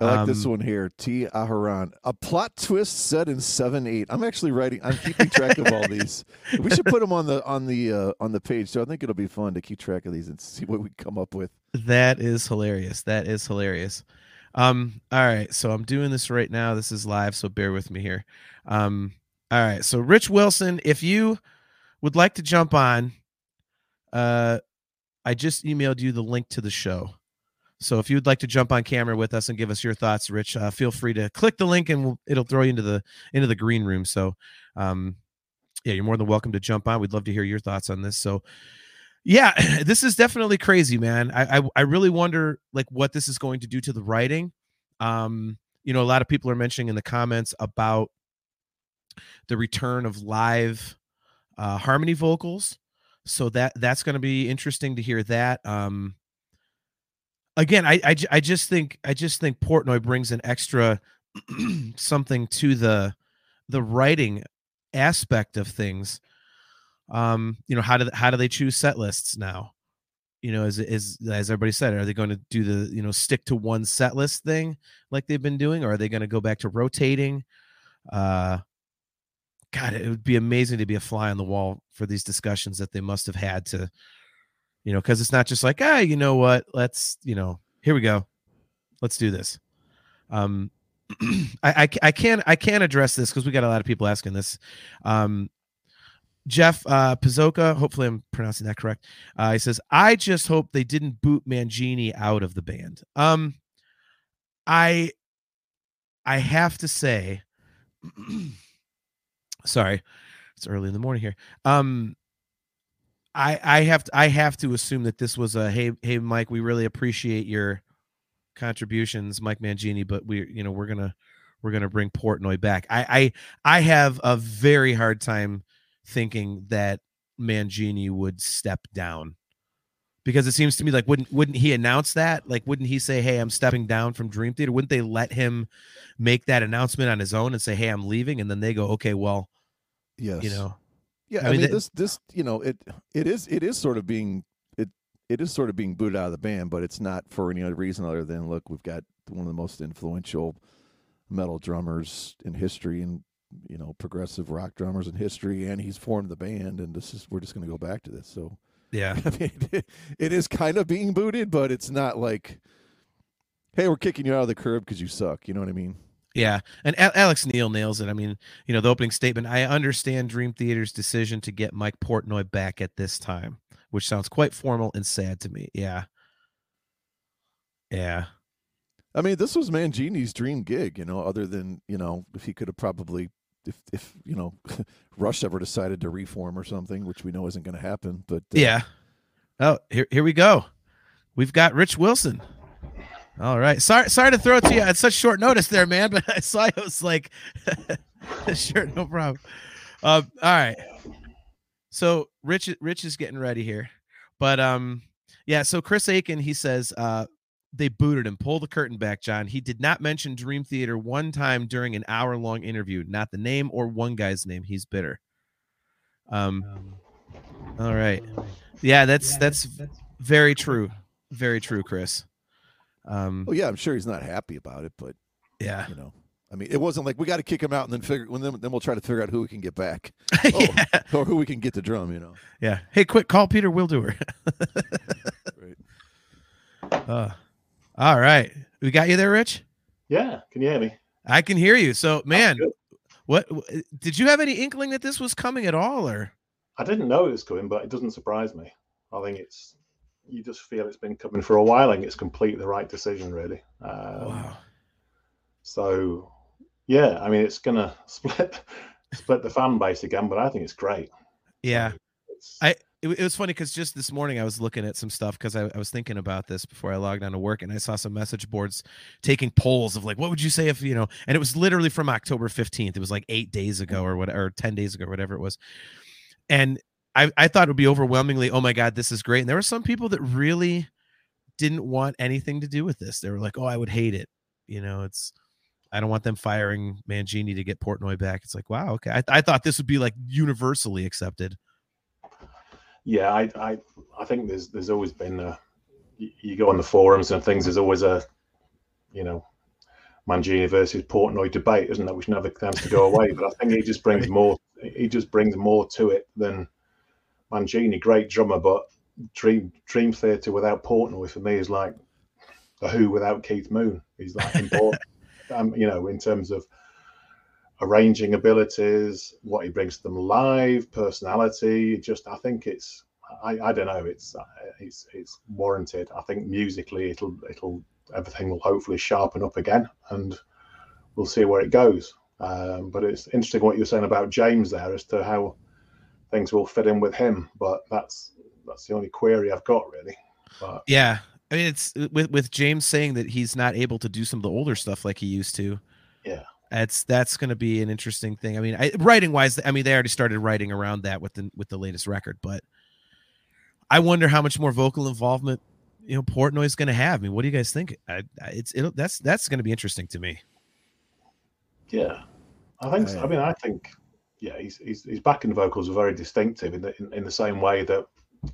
S3: I like um, this one here. T. Aharon. A plot twist set in seven eight. I'm actually writing. I'm keeping track of all these. We should put them on the on the uh, on the page. So I think it'll be fun to keep track of these and see what we come up with.
S2: That is hilarious. That is hilarious. Um. All right. So I'm doing this right now. This is live. So bear with me here. Um. All right. So Rich Wilson, if you would like to jump on, uh, I just emailed you the link to the show. So if you would like to jump on camera with us and give us your thoughts, Rich, uh, feel free to click the link and we'll, it'll throw you into the into the green room. So, um, yeah, you're more than welcome to jump on. We'd love to hear your thoughts on this. So, yeah, this is definitely crazy, man. I, I I really wonder like what this is going to do to the writing. Um, you know, a lot of people are mentioning in the comments about the return of live uh, harmony vocals. So that that's going to be interesting to hear that. Um, again, I, I I just think I just think Portnoy brings an extra something to the the writing aspect of things. Um, you know, how do how do they choose set lists now? You know, as is as everybody said, are they going to do the you know stick to one set list thing like they've been doing, or are they going to go back to rotating? Uh, God, it would be amazing to be a fly on the wall for these discussions that they must have had to, you know, because it's not just like, ah, you know what, let's, you know, here we go, let's do this. Um, I, I I can't I can't address this because we got a lot of people asking this. Um, Jeff uh, Pizzoka, hopefully I'm pronouncing that correct. Uh, he says, "I just hope they didn't boot Mangini out of the band." Um, I I have to say. sorry it's early in the morning here um i i have to i have to assume that this was a hey hey mike we really appreciate your contributions mike mangini but we you know we're gonna we're gonna bring portnoy back. I i i have a very hard time thinking that mangini would step down because it seems to me like wouldn't wouldn't he announce that? Like wouldn't he say hey i'm stepping down from dream theater. Wouldn't they let him make that announcement on his own and say hey i'm leaving and then they go okay well
S3: Yes.
S2: you know
S3: Yeah,
S2: I
S3: I,
S2: mean,
S3: mean, this this you know it it is it is sort of being it it is sort of being booted out of the band, but it's not for any other reason other than look, we've got one of the most influential metal drummers in history and you know progressive rock drummers in history, and he's formed the band, and this is we're just going to go back to this. So
S2: yeah
S3: I mean, it, it is kind of being booted, but it's not like, hey, we're kicking you out of the curb because you suck. You know what I mean?
S2: Yeah, and A- Alex Neil nails it. I mean, you know, the opening statement. I understand Dream Theater's decision to get Mike Portnoy back at this time, which sounds quite formal and sad to me. Yeah, yeah,
S3: I mean, this was Mangini's dream gig, you know, other than, you know, if he could have probably if if, you know, Rush ever decided to reform or something, which we know isn't going to happen, but uh,
S2: yeah. Oh, here here we go. We've got Rich Wilson. All right. Sorry sorry to throw it to you at such short notice there, man. But I saw it was like, sure, no problem. Um, all right. So Rich Rich is getting ready here, but um, yeah. So Chris Aiken he says uh they booted him. Pull the curtain back, John. He did not mention Dream Theater one time during an hour long interview. Not the name or one guy's name. He's bitter. Um. All right. Yeah, that's that's very true. Very true, Chris. Um.
S3: Oh yeah, I'm sure he's not happy about it, but
S2: Yeah.
S3: you know, I mean, it wasn't like we got to kick him out and then figure when then, then we'll try to figure out who we can get back
S2: yeah.
S3: or who we can get to drum, you know.
S2: Yeah. Hey, quick, call Peter Wildoer.
S3: Right.
S2: uh, all right. We got you there, Rich?
S4: Yeah, can you hear me?
S2: I can hear you. So, man, what did you have any inkling that this was coming at all or
S4: I didn't know it was coming, but it doesn't surprise me. I think it's you just feel it's been coming for a while. Think it's completely the right decision, really. Um,
S2: wow.
S4: So, yeah, I mean, it's gonna split split the fan base again, but I think it's great.
S2: Yeah.
S4: It's,
S2: I- It, it was funny because just this morning I was looking at some stuff because I, I was thinking about this before I logged on to work and I saw some message boards taking polls of like, what would you say if, you know, and it was literally from October 15th. It was like eight days ago or whatever, or 10 days ago, whatever it was. And I, I thought it would be overwhelmingly, oh my God, this is great. And there were some people that really didn't want anything to do with this. They were like, oh, I would hate it. You know, it's, I don't want them firing Mangini to get Portnoy back. It's like, wow, okay. I, I thought this would be like universally accepted.
S4: yeah, I, I I think there's there's always been a you, go on the forums and things. There's always a you know Mangini versus Portnoy debate, isn't there? Which never tends to go away. But I think he just brings more. He just brings more to it than Mangini. Great drummer, but Dream Dream Theater without Portnoy for me is like the Who without Keith Moon. He's like important. um, you know, in terms of arranging abilities, what he brings to them live, personality. Just I think it's I, I don't know it's it's it's warranted. I think musically it'll it'll everything will hopefully sharpen up again and we'll see where it goes. Um, but it's interesting what you're saying about James there as to how things will fit in with him. But that's that's the only query I've got really. But,
S2: yeah, I mean it's with with James saying that he's not able to do some of the older stuff like he used to.
S4: Yeah,
S2: that's that's going to be an interesting thing. I mean, I, writing wise, I mean they already started writing around that with the with the latest record, but I wonder how much more vocal involvement you know Portnoy is going to have. I mean, what do you guys think? I, it's it, that's that's going to be interesting to me.
S4: Yeah, I think. So. I mean, I think. Yeah, he's, he's his backing vocals are very distinctive in the in, in the same way that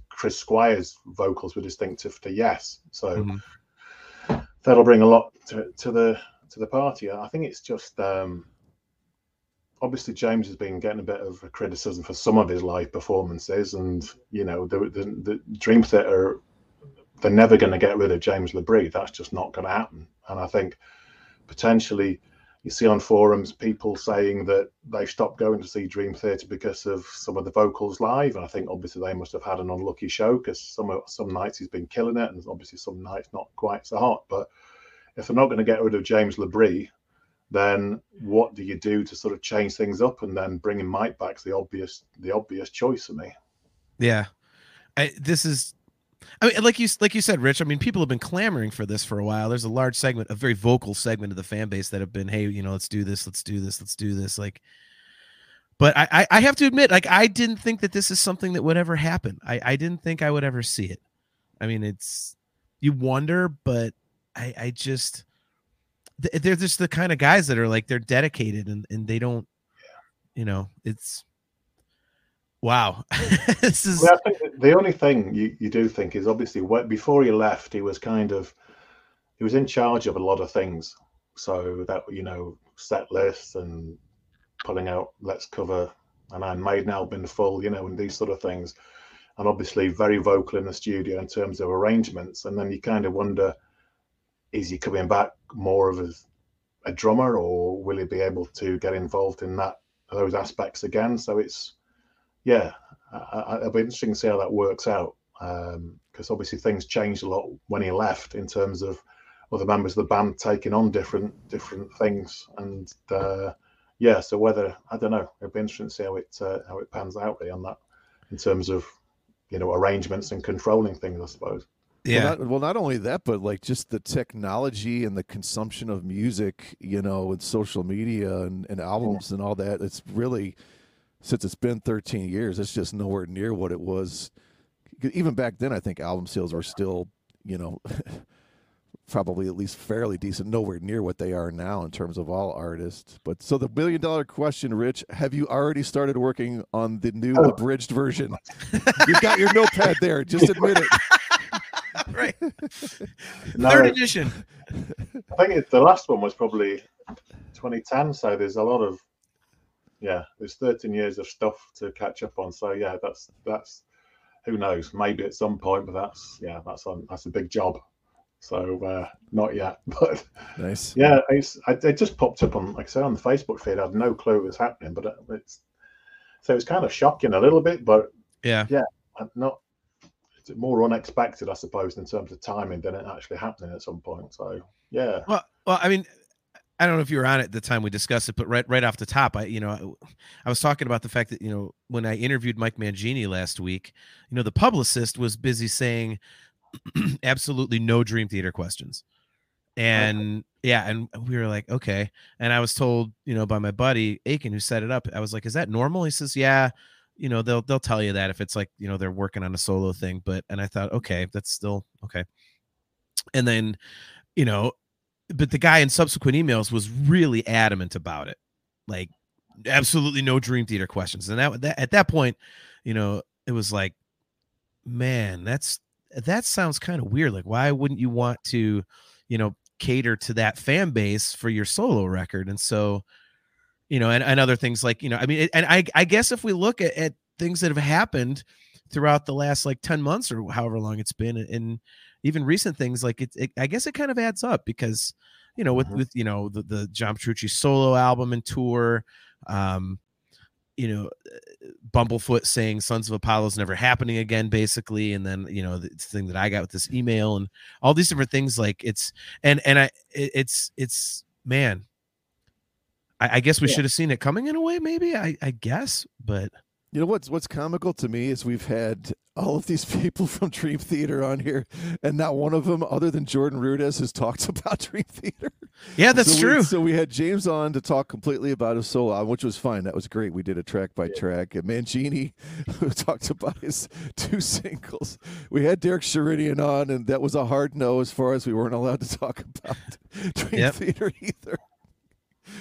S4: Chris Squire's vocals were distinctive to Yes. So mm-hmm. that'll bring a lot to, to the to the party. I think it's just um, obviously James has been getting a bit of criticism for some of his live performances, and you know the the, the Dream Theater they're never going to get rid of James LaBrie. That's just not going to happen. And I think potentially you see on forums people saying that they've stopped going to see Dream Theater because of some of the vocals live. And I think obviously they must have had an unlucky show because some some nights he's been killing it, and obviously some nights not quite so hot. But if they're not going to get rid of James LaBrie, then what do you do to sort of change things up? And then bringing Mike back's the obvious the obvious choice for me.
S2: Yeah, I, this is I mean, like you like you said, Rich. I mean, people have been clamoring for this for a while. There's a large segment, a very vocal segment of the fan base that have been, hey, you know, let's do this, let's do this, let's do this. Like, but I I have to admit, like, I didn't think that this is something that would ever happen. I I didn't think I would ever see it. I mean, it's you wonder, but I I just they're just the kind of guys that are like they're dedicated and and they don't, you know, it's Wow, this is.
S4: Well, the only thing you, you do think is obviously what, before he left, he was kind of he was in charge of a lot of things. So that you know, set lists and pulling out let's cover an Iron Maiden album in full, you know, and these sort of things. And obviously very vocal in the studio in terms of arrangements. And then you kind of wonder, is he coming back more of a, a drummer or will he be able to get involved in that those aspects again? So it's yeah, I, it'll be interesting to see how that works out because um, obviously things changed a lot when he left in terms of other members of the band taking on different different things. And uh, yeah so whether i don't know. It'll be interesting to see how it uh, how it pans out really on that in terms of you know arrangements and controlling things i suppose.
S2: Yeah.
S3: well not, well not, only that but like just the technology and the consumption of music you know with social media and, and albums yeah. and all that it's really since it's been 13 years, it's just nowhere near what it was. Even back then, I think album sales were still, you know, probably at least fairly decent, nowhere near what they are now in terms of all artists. But so the million dollar question, Rich, have you already started working on the new oh. abridged version? You've got your notepad there. Just admit it.
S2: right. No, Third edition.
S4: I think it, the last one was probably 2010. So there's a lot of yeah, there's 13 years of stuff to catch up on. So yeah, that's that's who knows? Maybe at some point, but that's yeah, that's on that's a big job. So uh, not yet, but
S3: nice.
S4: Yeah, it's, I, it just popped up on like I said on the Facebook feed. I had no clue it was happening, but it's so it's kind of shocking a little bit, but
S2: yeah,
S4: yeah, not it's more unexpected, I suppose, in terms of timing than it actually happening at some point. So yeah.
S2: Well, well, I mean, I don't know if you were on it at the time we discussed it, but right right off the top, I you know I was talking about the fact that you know when I interviewed Mike Mangini last week, you know the publicist was busy saying absolutely no Dream Theater questions, and okay. yeah, and we were like okay, and I was told you know by my buddy Aiken who set it up, I was like, is that normal? He says, yeah, you know they'll they'll tell you that if it's like you know they're working on a solo thing, but and I thought okay, that's still okay, and then you know but the guy in subsequent emails was really adamant about it. Like absolutely no dream theater questions. And that, that at that point you know it was like man that's that sounds kind of weird. Like why wouldn't you want to you know cater to that fan base for your solo record? And so you know and, and other things like you know i mean and i i guess if we look at, at things that have happened throughout the last like 10 months or however long it's been and even recent things like it, it i guess it kind of adds up because you know, with
S3: Mhm.
S2: with you know the the John Petrucci solo album and tour. Um, you know, uh, Bumblefoot saying "Sons of Apollo's never happening again," basically, and then you know the thing that I got with this email and all these different things. Like it's and and I it- it's it's man. I, I guess we
S4: Yeah.
S2: should have seen it coming in a way, maybe. I I guess, but
S3: You know what's what's comical to me is we've had all of these people from Dream Theater on here, and not one of them, other than Jordan Rudess, has talked about Dream Theater.
S2: yeah, that's
S3: so we-
S2: true.
S3: so we had James on to talk completely about his solo which was fine. That was great. We did a track by track. And Mangini who talked about his two singles. We had Derek Sherinian on, and that was a hard no as far as we weren't allowed to talk about Dream
S2: Yep.
S3: Theater either.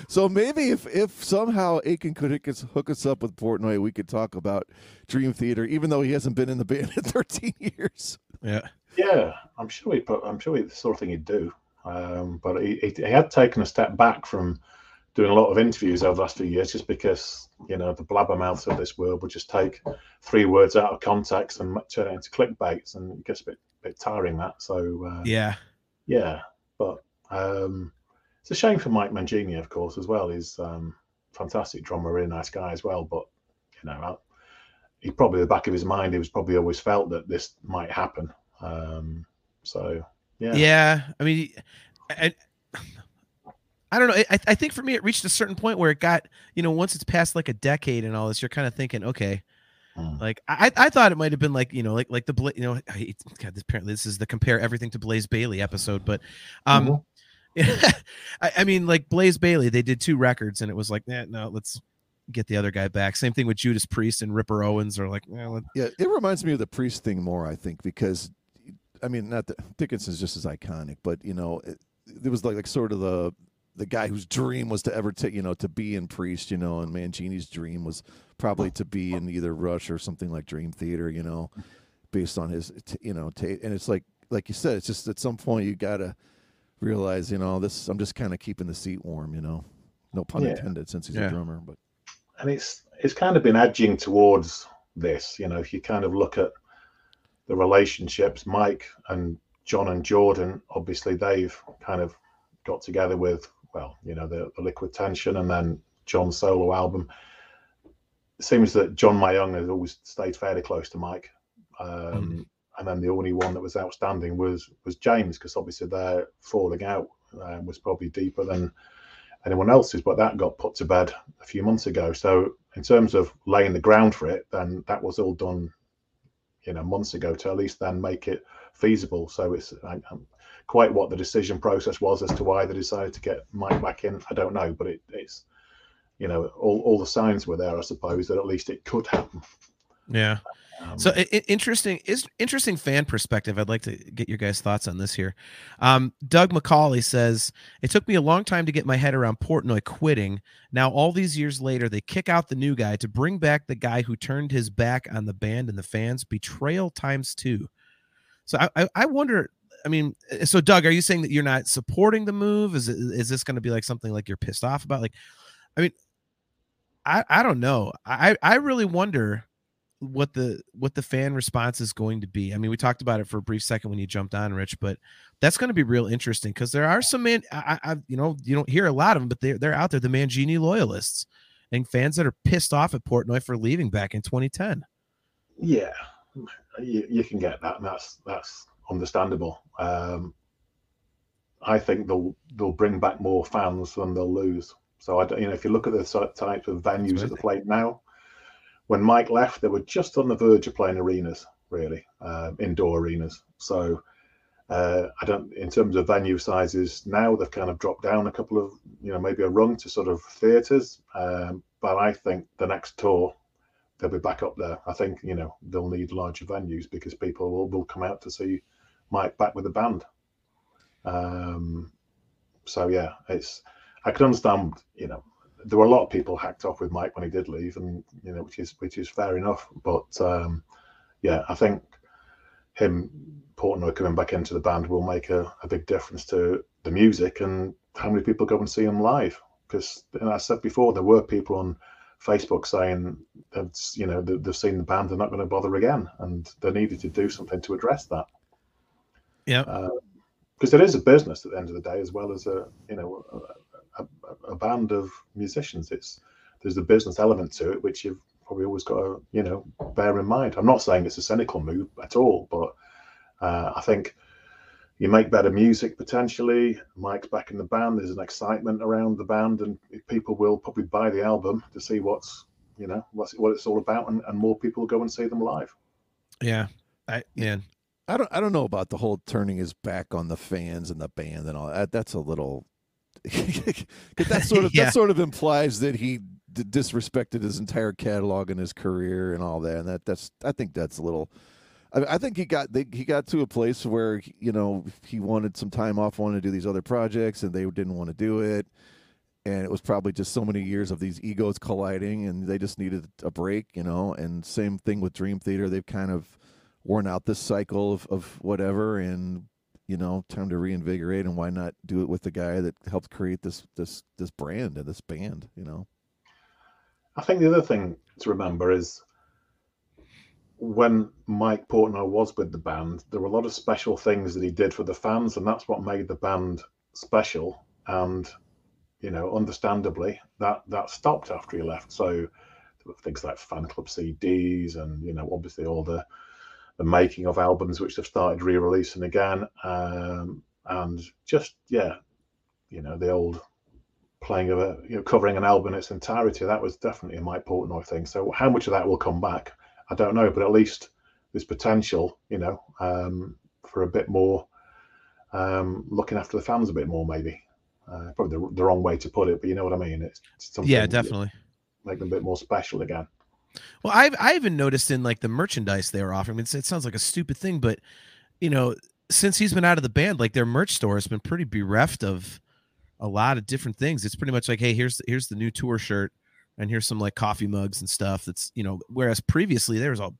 S3: So maybe if if somehow Aiken could hook us, hook us up with Portnoy, we could talk about Dream Theater, even though he hasn't been in the band in 13 years.
S2: Yeah.
S4: Yeah, I'm sure he. Put, I'm sure he's the sort of thing he'd do. Um, but he, he, he had taken a step back from doing a lot of interviews over the last few years, just because you know the blabbermouths of this world would just take three words out of context and turn it into clickbaits, and it gets a bit, bit tiring. That so uh,
S2: Yeah.
S4: yeah, but um, it's a shame for Mike Mangini, of course, as well. He's um, fantastic drummer, really nice guy as well. But you know, I- he probably the back of his mind, he was probably always felt that this might happen. Um, so yeah,
S2: Yeah. I mean, I, I don't know. I, I think for me, it reached a certain point where it got, you know, once it's past like a decade and all this, you're kind of thinking, okay,
S4: Mm.
S2: like I, I thought it might have been like, you know, like like the you know, I God, this apparently this is the compare everything to Blaze Bayley episode, but um,
S4: Mhm.
S2: I, I mean, like Blaze Bayley, they did two records and it was like, nah, no, let's get the other guy back. Same thing with Judas Priest and Ripper Owens, or like, eh,
S3: Yeah, it reminds me of the priest thing more, I think, because I mean, not that Dickinson's just as iconic, but you know, it, it was like like sort of the the guy whose dream was to ever take, you know, to be in Priest, you know, and Mangini's dream was probably to be in either Rush or something like Dream Theater, you know, based on his, you know, ta and it's like like you said, it's just at some point you gotta realize, you know, this I'm just kind of keeping the seat warm, you know, no pun
S4: Yeah.
S3: intended, since he's
S2: Yeah.
S3: a drummer, but
S4: and it's it's kind of been edging towards this. You know, if you kind of look at the relationships, Mike and John and Jordan, obviously they've kind of got together with well, you know, the, the Liquid Tension and then John's solo album. It seems that John Myung has always stayed fairly close to Mike. Um, And then the only one that was outstanding was was James, because obviously their falling out um, was probably deeper than anyone else's, but that got put to bed a few months ago. So in terms of laying the ground for it, then that was all done, you know, months ago to at least then make it feasible. So it's I, um, quite what the decision process was as to why they decided to get Mike back in. I don't know, but it, it's you know all, all the signs were there, I suppose, that at least it could happen.
S2: Yeah.
S4: Um,
S2: So interesting is interesting fan perspective. I'd like to get your guys' thoughts on this here. Um, Doug McCauley says it took me a long time to get my head around Portnoy quitting. Now, all these years later, they kick out the new guy to bring back the guy who turned his back on the band and the fans. Betrayal times two. So I, I, I wonder. I mean, uh, so Doug, are you saying that you're not supporting the move? Is it, is this going to be like something like you're pissed off about? Like, I mean, I I don't know. I I really wonder what the what the fan response is going to be. I mean, we talked about it for a brief second when you jumped on, Rich, but that's going to be real interesting because there are some man, I, I, you know, you don't hear a lot of them, but they're they're out there, the Mangini loyalists and fans that are pissed off at Portnoy for leaving back in 2010.
S4: Yeah, you, you can get that, and that's that's understandable. Um, I think they'll they'll bring back more fans than they'll lose. So I, don't- you know, if you look at the sort of type of venues at the plate now, when Mike left, they were just on the verge of playing arenas, really, uh, indoor arenas. So uh, I don't, in terms of venue sizes, now they've kind of dropped down a couple of, you know, maybe a rung to sort of theatres. Um, but I think the next tour they'll be back up there. I think you know they'll need larger venues because people will, will come out to see Mike back with the band. Um, so yeah, it's I can understand. You know, there were a lot of people hacked off with Mike when he did leave, and you know, which is which is fair enough. But um, yeah, I think him Portnoy coming back into the band will make a, a big difference to the music and how many people go and see him live. Because and I said before, there were people on Facebook saying that you know they- they've seen the band, they're not going to bother again, and they needed to do something to address that.
S2: Yeah.
S4: Uh, because it is a business at the end of the day, as well as a you know a, a, band of musicians. It's there's a business element to it, which you've probably always got to you know bear in mind. I'm not saying it's a cynical move at all, but uh, I think you make better music potentially. Mike's back in the band. There's an excitement around the band, and people will probably buy the album to see what's you know what's what it's all about, and, and more people go and see them live.
S2: Yeah, I yeah.
S3: I don't I don't know about the whole turning his back on the fans and the band and all that. That's a little that sort of
S2: Yeah.
S3: that sort of implies that he d- disrespected his entire catalog and his career and all that. And that that's I think that's a little. I, I think he got they, he got to a place where you know he wanted some time off, wanted to do these other projects, and they didn't want to do it. And it was probably just so many years of these egos colliding, and they just needed a break, you know. And same thing with Dream Theater; they've kind of worn out this cycle of, of whatever, and you know, time to reinvigorate. And why not do it with the guy that helped create this this this brand and this band, you know?
S4: I think the other thing to remember is when Mike Portnoy was with the band, there were a lot of special things that he did for the fans, and that's what made the band special. And you know, understandably, that that stopped after he left. So things like fan club CDs, and you know, obviously all the the making of albums, which they've started re-releasing again, um, and just yeah, you know, the old playing of a you know covering an album in its entirety. That was definitely a Mike Portnoy thing. So how much of that will come back, I don't know, but at least there's potential, you know, um, for a bit more um, looking after the fans a bit more, maybe. Uh, probably the, the wrong way to put it, but you know what I mean. It's something
S2: Yeah, definitely.
S4: make them a bit more special again.
S2: Well, I've I even noticed in like the merchandise they were offering. I mean, it sounds like a stupid thing, but you know, since he's been out of the band, like their merch store has been pretty bereft of a lot of different things. It's pretty much like, hey, here's here's the new tour shirt, and here's some like coffee mugs and stuff. That's you know, whereas previously there was a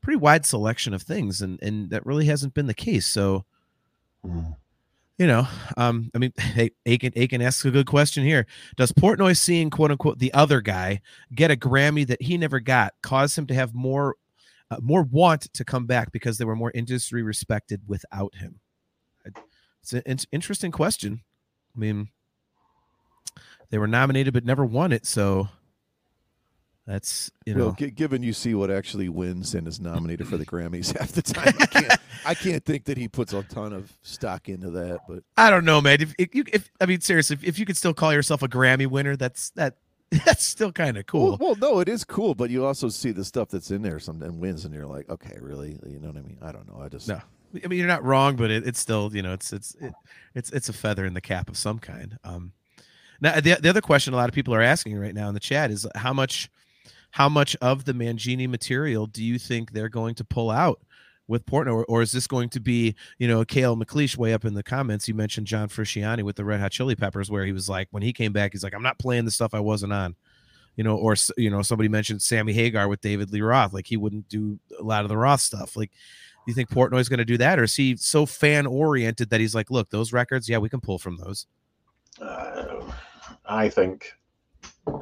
S2: pretty wide selection of things, and and that really hasn't been the case. So
S4: Mm.
S2: You know, um, I mean, hey, Aiken, Aiken asks a good question here. Does Portnoy seeing quote unquote the other guy get a Grammy that he never got cause him to have more, uh, more want to come back because they were more industry respected without him? It's an in- interesting question. I mean, they were nominated but never won it, so that's you know,
S3: well, gi- given you see what actually wins and is nominated for the Grammys half the time, I can't, I can't think that he puts a ton of stock into that. But
S2: I don't know, man. If, if you, if I mean, seriously, if, if you could still call yourself a Grammy winner, that's that. That's still kind of cool.
S3: well, well, no, it is cool, but you also see the stuff that's in there some and wins, and you're like, okay, really? You know what I mean? I don't know. I just
S2: No. I mean, you're not wrong, but it, it's still, you know, it's it's it, it's it's a feather in the cap of some kind. Um, now the the other question a lot of people are asking right now in the chat is how much how much of the Mangini material do you think they're going to pull out with Portnoy, or, or is this going to be, you know, Kale McLeish way up in the comments? You mentioned John Frusciante with the Red Hot Chili Peppers, where he was like, when he came back, he's like, I'm not playing the stuff I wasn't on. You know, or you know, somebody mentioned Sammy Hagar with David Lee Roth, like he wouldn't do a lot of the Roth stuff. Like, you think Portnoy's going to do that, or is he so fan oriented that he's like, look, those records, yeah, we can pull from those.
S4: Uh, I think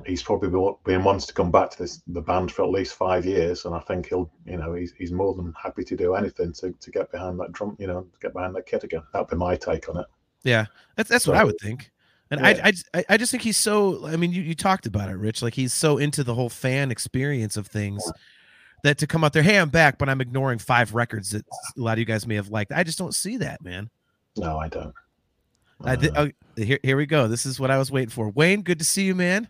S4: he's probably been- wants to come back to this the band for at least five years, and I think he'll, you know, he's, he's more than happy to do anything to, to get behind that drum, you know, to get behind that kit again. That'd be my take on it.
S2: Yeah, that's that's what I would think. And
S4: Yeah.
S2: I, I just- I just think he's so. I mean, you, you talked about it, Rich. Like he's so into the whole fan experience of things that to come out there, hey, I'm back, but I'm ignoring five records that a lot of you guys may have liked. I just don't see that, man.
S4: No, I don't.
S2: I
S4: Uh,
S2: oh, here, here we go. This is what I was waiting for. Wayne, good to see you, man.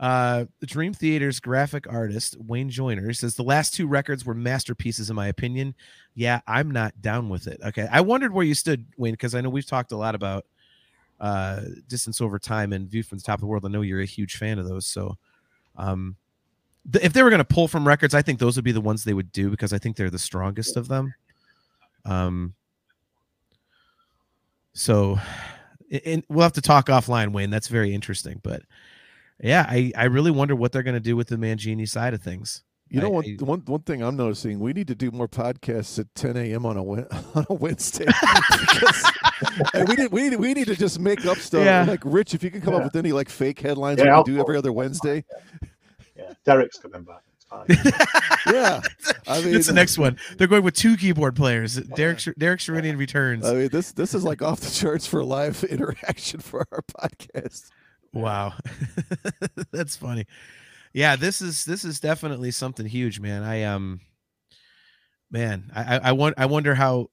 S2: Uh, the Dream Theater's graphic artist Wayne Joyner says the last two records were masterpieces in my opinion. Yeah, I'm not down with it. Okay, I wondered where you stood, Wayne, because I know we've talked a lot about uh distance over time and view from the top of the world. I know you're a huge fan of those, so um, th- if they were going to pull from records, I think those would be the ones they would do because I think they're the strongest of them. Um, so, and we'll have to talk offline, Wayne. That's very interesting, but yeah, I I really wonder what they're going to do with the Mangini side of things.
S3: You know,
S2: I-
S3: one,
S2: I-
S3: one one thing I'm noticing, we need to do more podcasts at 10 a.m. on a on a Wednesday. because, and we need we need we need to just make up stuff.
S2: Yeah.
S3: Like Rich, if you can come up with any like fake headlines
S4: Yeah,
S3: like
S4: I'll-
S3: we do every other Wednesday.
S4: yeah, Derek's coming back. It's
S3: Yeah, I mean,
S2: it's the next one. They're going with two keyboard players. Derek Sh- Derek Sherinian returns.
S3: I mean, this this is like off the charts for live interaction for our podcast.
S2: Wow, that's funny. Yeah, this is this is definitely something huge, man. I um, man, I I, I want I wonder how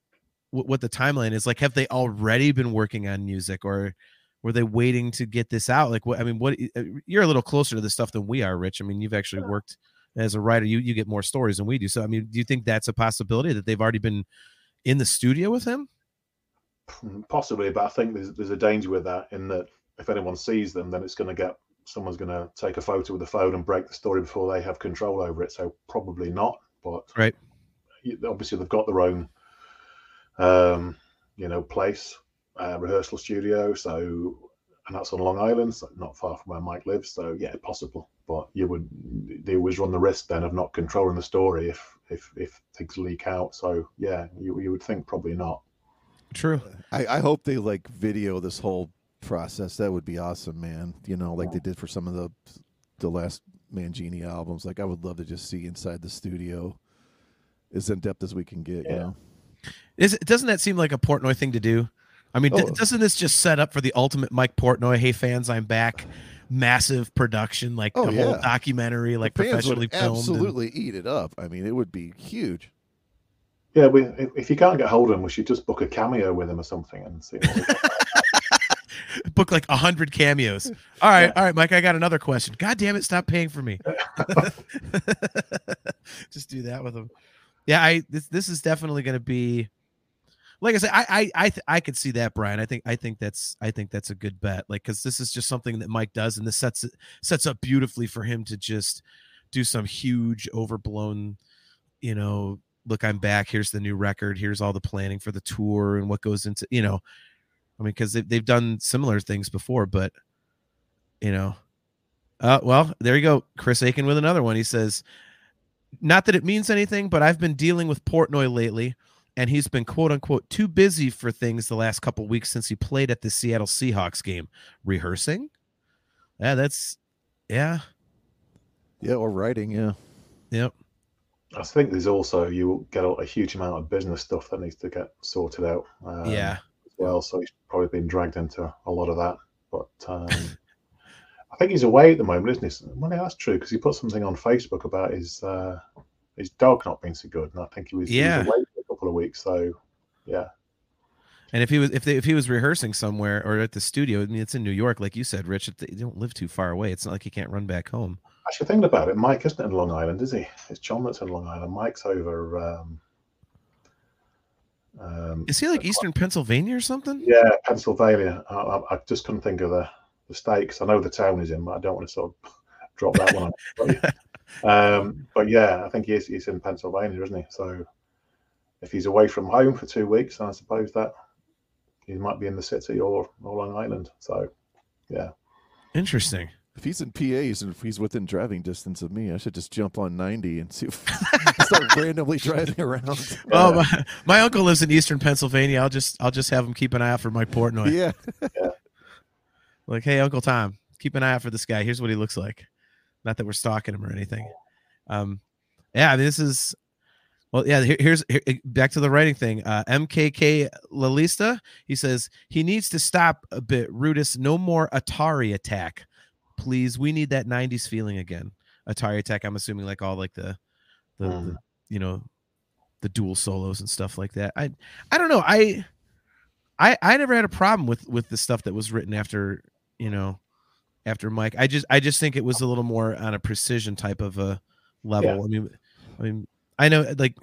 S2: wh- what the timeline is like. Have they already been working on music, or were they waiting to get this out? Like, what I mean, what uh, you're a little closer to this stuff than we are, Rich. I mean, you've actually worked as a writer. You you get more stories than we do. So, I mean, do you think that's a possibility that they've already been in the studio with him?
S4: Possibly, but I think there's there's a danger with that in that if anyone sees them, then it's going to get someone's going to take a photo with the phone and break the story before they have control over it. So probably not. But
S2: Right.
S4: obviously they've got their own, um, you know, place, uh, rehearsal studio. So and that's on Long Island, so not far from where Mike lives. So yeah, possible. But you would they always run the risk then of not controlling the story if if if things leak out. So yeah, you you would think probably not.
S2: True.
S3: I, I hope they like video this whole process. That would be awesome, man. You know, like they did for some of the the last Mangini albums. Like I would love to just see inside the studio as in depth as we can get. You
S4: Yeah.
S3: know,
S2: Is doesn't that seem like a Portnoy thing to do? I mean, d-
S3: Oh.
S2: doesn't this just set up for the ultimate Mike Portnoy? Hey, fans, I'm back. Massive production, like
S3: Oh,
S2: a whole documentary, like
S3: The fans
S2: professionally
S3: would
S2: filmed. and-
S3: absolutely eat it up. I mean, it would be huge.
S4: Yeah, we, if, if you can't get hold of him, we should just book a cameo with him or something and see.
S2: Book like a hundred cameos. All right, all right, Mike. I got another question. God damn it, stop paying for me. Just do that with him. Yeah, I this this is definitely going to be. Like I said, I I I, th- I could see that, Brian. I think I think that's I think that's a good bet. Like because this is just something that Mike does, and this sets it sets up beautifully for him to just do some huge overblown, you know. Look, I'm back. Here's the new record. Here's all the planning for the tour and what goes into, you know, I mean, because they've, they've done similar things before, but you know, uh, well, there you go. Chris Aiken with another one. He says, not that it means anything, but I've been dealing with Portnoy lately, and he's been quote unquote too busy for things the last couple weeks since he played at the Seattle Seahawks game, rehearsing. Yeah, that's yeah,
S3: Yeah, or writing. Yeah.
S2: yep.
S4: I think there's also you get a, a huge amount of business stuff that needs to get sorted out. Um,
S2: yeah,
S4: as well. So he's probably been dragged into a lot of that. But um, I think he's away at the moment, isn't he? Well, yeah, that's true because he put something on Facebook about his uh, his dog not being so good, and I think he was, he was
S2: Yeah.
S4: away for a couple of weeks. So yeah,
S2: And if he was if they, if he was rehearsing somewhere or at the studio, I mean, it's in New York, like you said, Rich. They don't live too far away. It's not like he can't run back home.
S4: actually thinking about it, Mike isn't in Long Island, is he? It's John that's in Long Island. Mike's over. Um, um,
S2: Is he like Eastern Pennsylvania or something?
S4: yeah, Pennsylvania. I, I, I just couldn't think of the the stakes. I know the town is in, but I don't want to sort of drop that one. um, but yeah, I think he is, he's in Pennsylvania, isn't he? So if he's away from home for two weeks, I suppose that he might be in the city or, or Long Island. So yeah,
S2: Interesting.
S3: If he's in PAs and if he's within driving distance of me, I should just jump on 90 and see if start randomly driving around.
S2: Oh, my, my uncle lives in Eastern Pennsylvania. I'll just I'll just have him keep an eye out for Mike Portnoy.
S3: Yeah.
S2: Like, hey, Uncle Tom, keep an eye out for this guy. Here's what he looks like. Not that we're stalking him or anything. Um, yeah, this is well, yeah. Here, here's here, back to the writing thing. Uh, MKK Lalista, he says he needs to stop a bit. Rudess, no more Atari attack, please. We need that '90s feeling again. Atari attack. I'm assuming like all like the, the, the
S4: Mhm.
S2: you know, the dual solos and stuff like that. I, I don't know. I, I, I never had a problem with with the stuff that was written after you know after Mike. I just I just think it was a little more on a precision type of a level.
S4: Yeah.
S2: I mean, I mean, I know like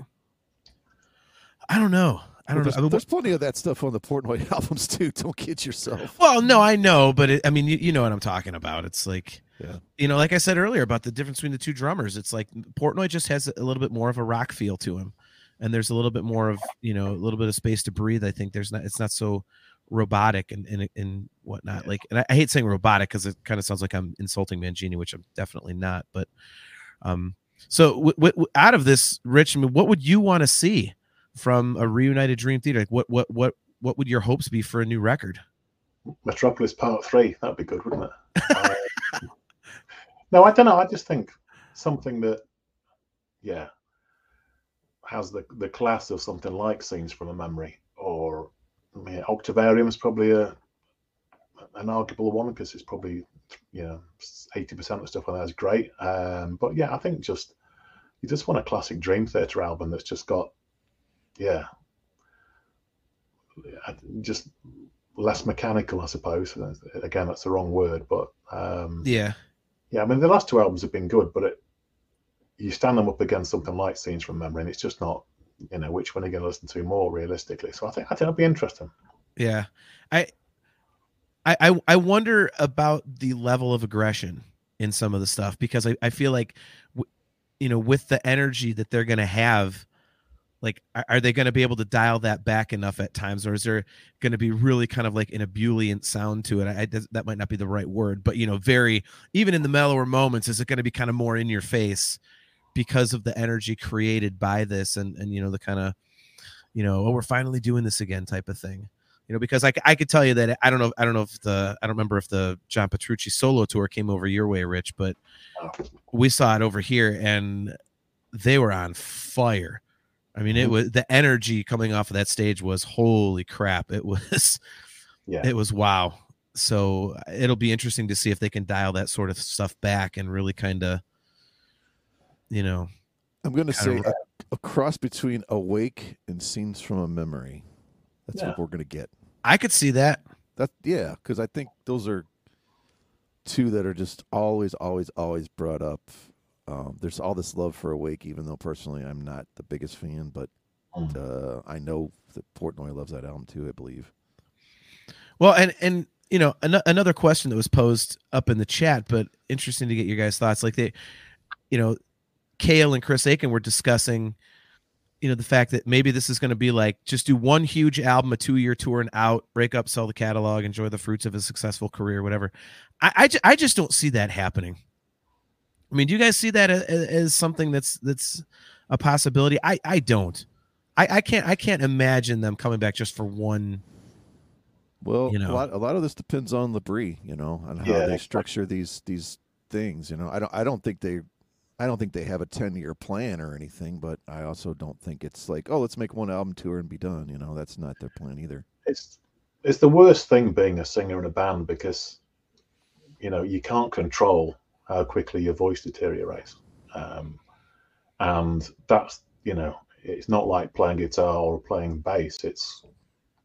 S2: I don't know. I don't
S3: there's,
S2: know. I mean,
S3: there's plenty of that stuff on the Portnoy albums too. Don't kid yourself.
S2: well, no, I know, but it, I mean, you, you know what I'm talking about. It's like,
S3: Yeah.
S2: you know, like I said earlier about the difference between the two drummers. It's like Portnoy just has a little bit more of a rock feel to him, and there's a little bit more of you know a little bit of space to breathe. I think there's not. It's not so robotic and and, and whatnot. Like, and I, I hate saying robotic because it kind of sounds like I'm insulting Mangini, which I'm definitely not. But, um, so w- w- out of this, Rich, I mean, what would you want to see from a reunited Dream Theater? Like, what what what what would your hopes be for a new record?
S4: Metropolis Part Three. That'd be good, wouldn't it? Uh, no, I don't know. I just think something that yeah, has the the class of something like Scenes from a Memory or I mean, Octavarium is probably a an arguable one because it's probably you know eighty percent of the stuff on there is great. Um, but yeah, I think just you just want a classic Dream Theater album that's just got yeah, just less mechanical, I suppose. Again, that's the wrong word, but um,
S2: yeah,
S4: yeah. I mean, the last two albums have been good, but it, you stand them up against something like Scenes from Memory, and it's just not. You know, which one are you going to listen to more realistically? So I think I think it'll be interesting.
S2: Yeah, I, I, I wonder about the level of aggression in some of the stuff because I, I feel like, you know, with the energy that they're going to have like are they going to be able to dial that back enough at times or is there going to be really kind of like an ebullient sound to it? I, I, that might not be the right word but you know very even in the mellower moments is it going to be kind of more in your face because of the energy created by this and and you know the kind of you know oh we're finally doing this again type of thing? You know because I, I could tell you that i don't know i don't know if the i don't remember if the john petrucci solo tour came over your way rich but oh. we saw it over here and they were on fire I mean, it mm-hmm. was the energy coming off of that stage was holy crap. It was, yeah, it was wow. So it'll be interesting to see if they can dial that sort of stuff back and really kind of, you know.
S3: I'm going to say a, a, cross between Awake and Scenes from a Memory. That's yeah. what we're going to get.
S2: I could see that.
S3: That yeah, because I think those are two that are just always, always, always brought up um, there's all this love for Awake, even though personally I'm not the biggest fan, but mm. uh, I know that Portnoy loves that album too. I believe.
S2: Well, and and you know an- another question that was posed up in the chat, but interesting to get your guys' thoughts. Like they, you know, Cale and Chris Aiken were discussing, you know, the fact that maybe this is going to be like just do one huge album, a two year tour, and out, break up, sell the catalog, enjoy the fruits of a successful career, whatever. I I, I just don't see that happening. I mean, do you guys see that as, as something that's that's a possibility? I I don't. I I can't I can't imagine them coming back just for one.
S3: Well, you know, a lot, a lot of this depends on Labrie, you know, on how yeah. they structure these these things. You know, I don't I don't think they I don't think they have a 10 year plan or anything, but I also don't think it's like, oh, let's make one album tour and be done. You know, that's not their plan either.
S4: It's it's the worst thing being a singer in a band because you know, you can't control how quickly your voice deteriorates. Um, and that's, you know, it's not like playing guitar or playing bass. It's,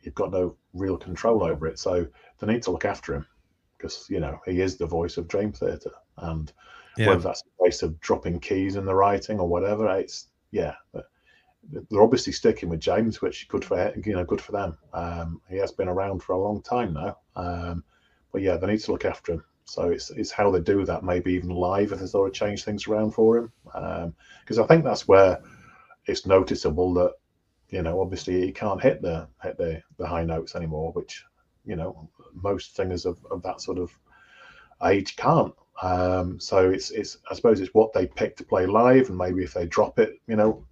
S4: you've got no real control over it. So they need to look after him because, you know, he is the voice of Dream Theater. And yeah. whether that's a case of dropping keys in the writing or whatever, it's, yeah. they're obviously sticking with James, which is good for you know good for them. Um, he has been around for a long time now, um, but yeah, they need to look after him. So it's it's how they do that, maybe even live if they sort of change things around for him. Because um, I think that's where it's noticeable that you know obviously he can't hit the hit the, the high notes anymore, which you know most singers of, of that sort of age can't. Um, so it's it's I suppose it's what they pick to play live, and maybe if they drop it, you know,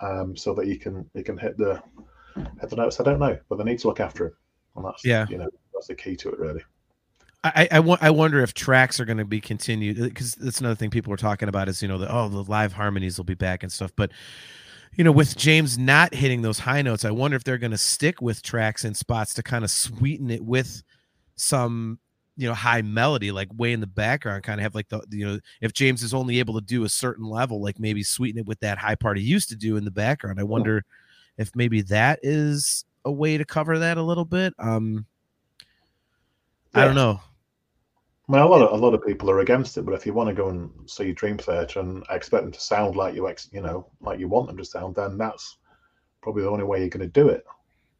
S4: um, so that he can you can hit the hit the notes. I don't know, but they need to look after him, and that's yeah, you know, that's the key to it really.
S2: I, I, I wonder if tracks are going to be continued because that's another thing people were talking about is you know the oh the live harmonies will be back and stuff but you know with James not hitting those high notes I wonder if they're going to stick with tracks and spots to kind of sweeten it with some you know high melody like way in the background kind of have like the you know if James is only able to do a certain level like maybe sweeten it with that high part he used to do in the background I wonder if maybe that is a way to cover that a little bit um yeah. I don't know
S4: I mean, a lot of a lot of people are against it, but if you want to go and see Dream Theater and expect them to sound like you ex, you know, like you want them to sound, then that's probably the only way you're going to do it.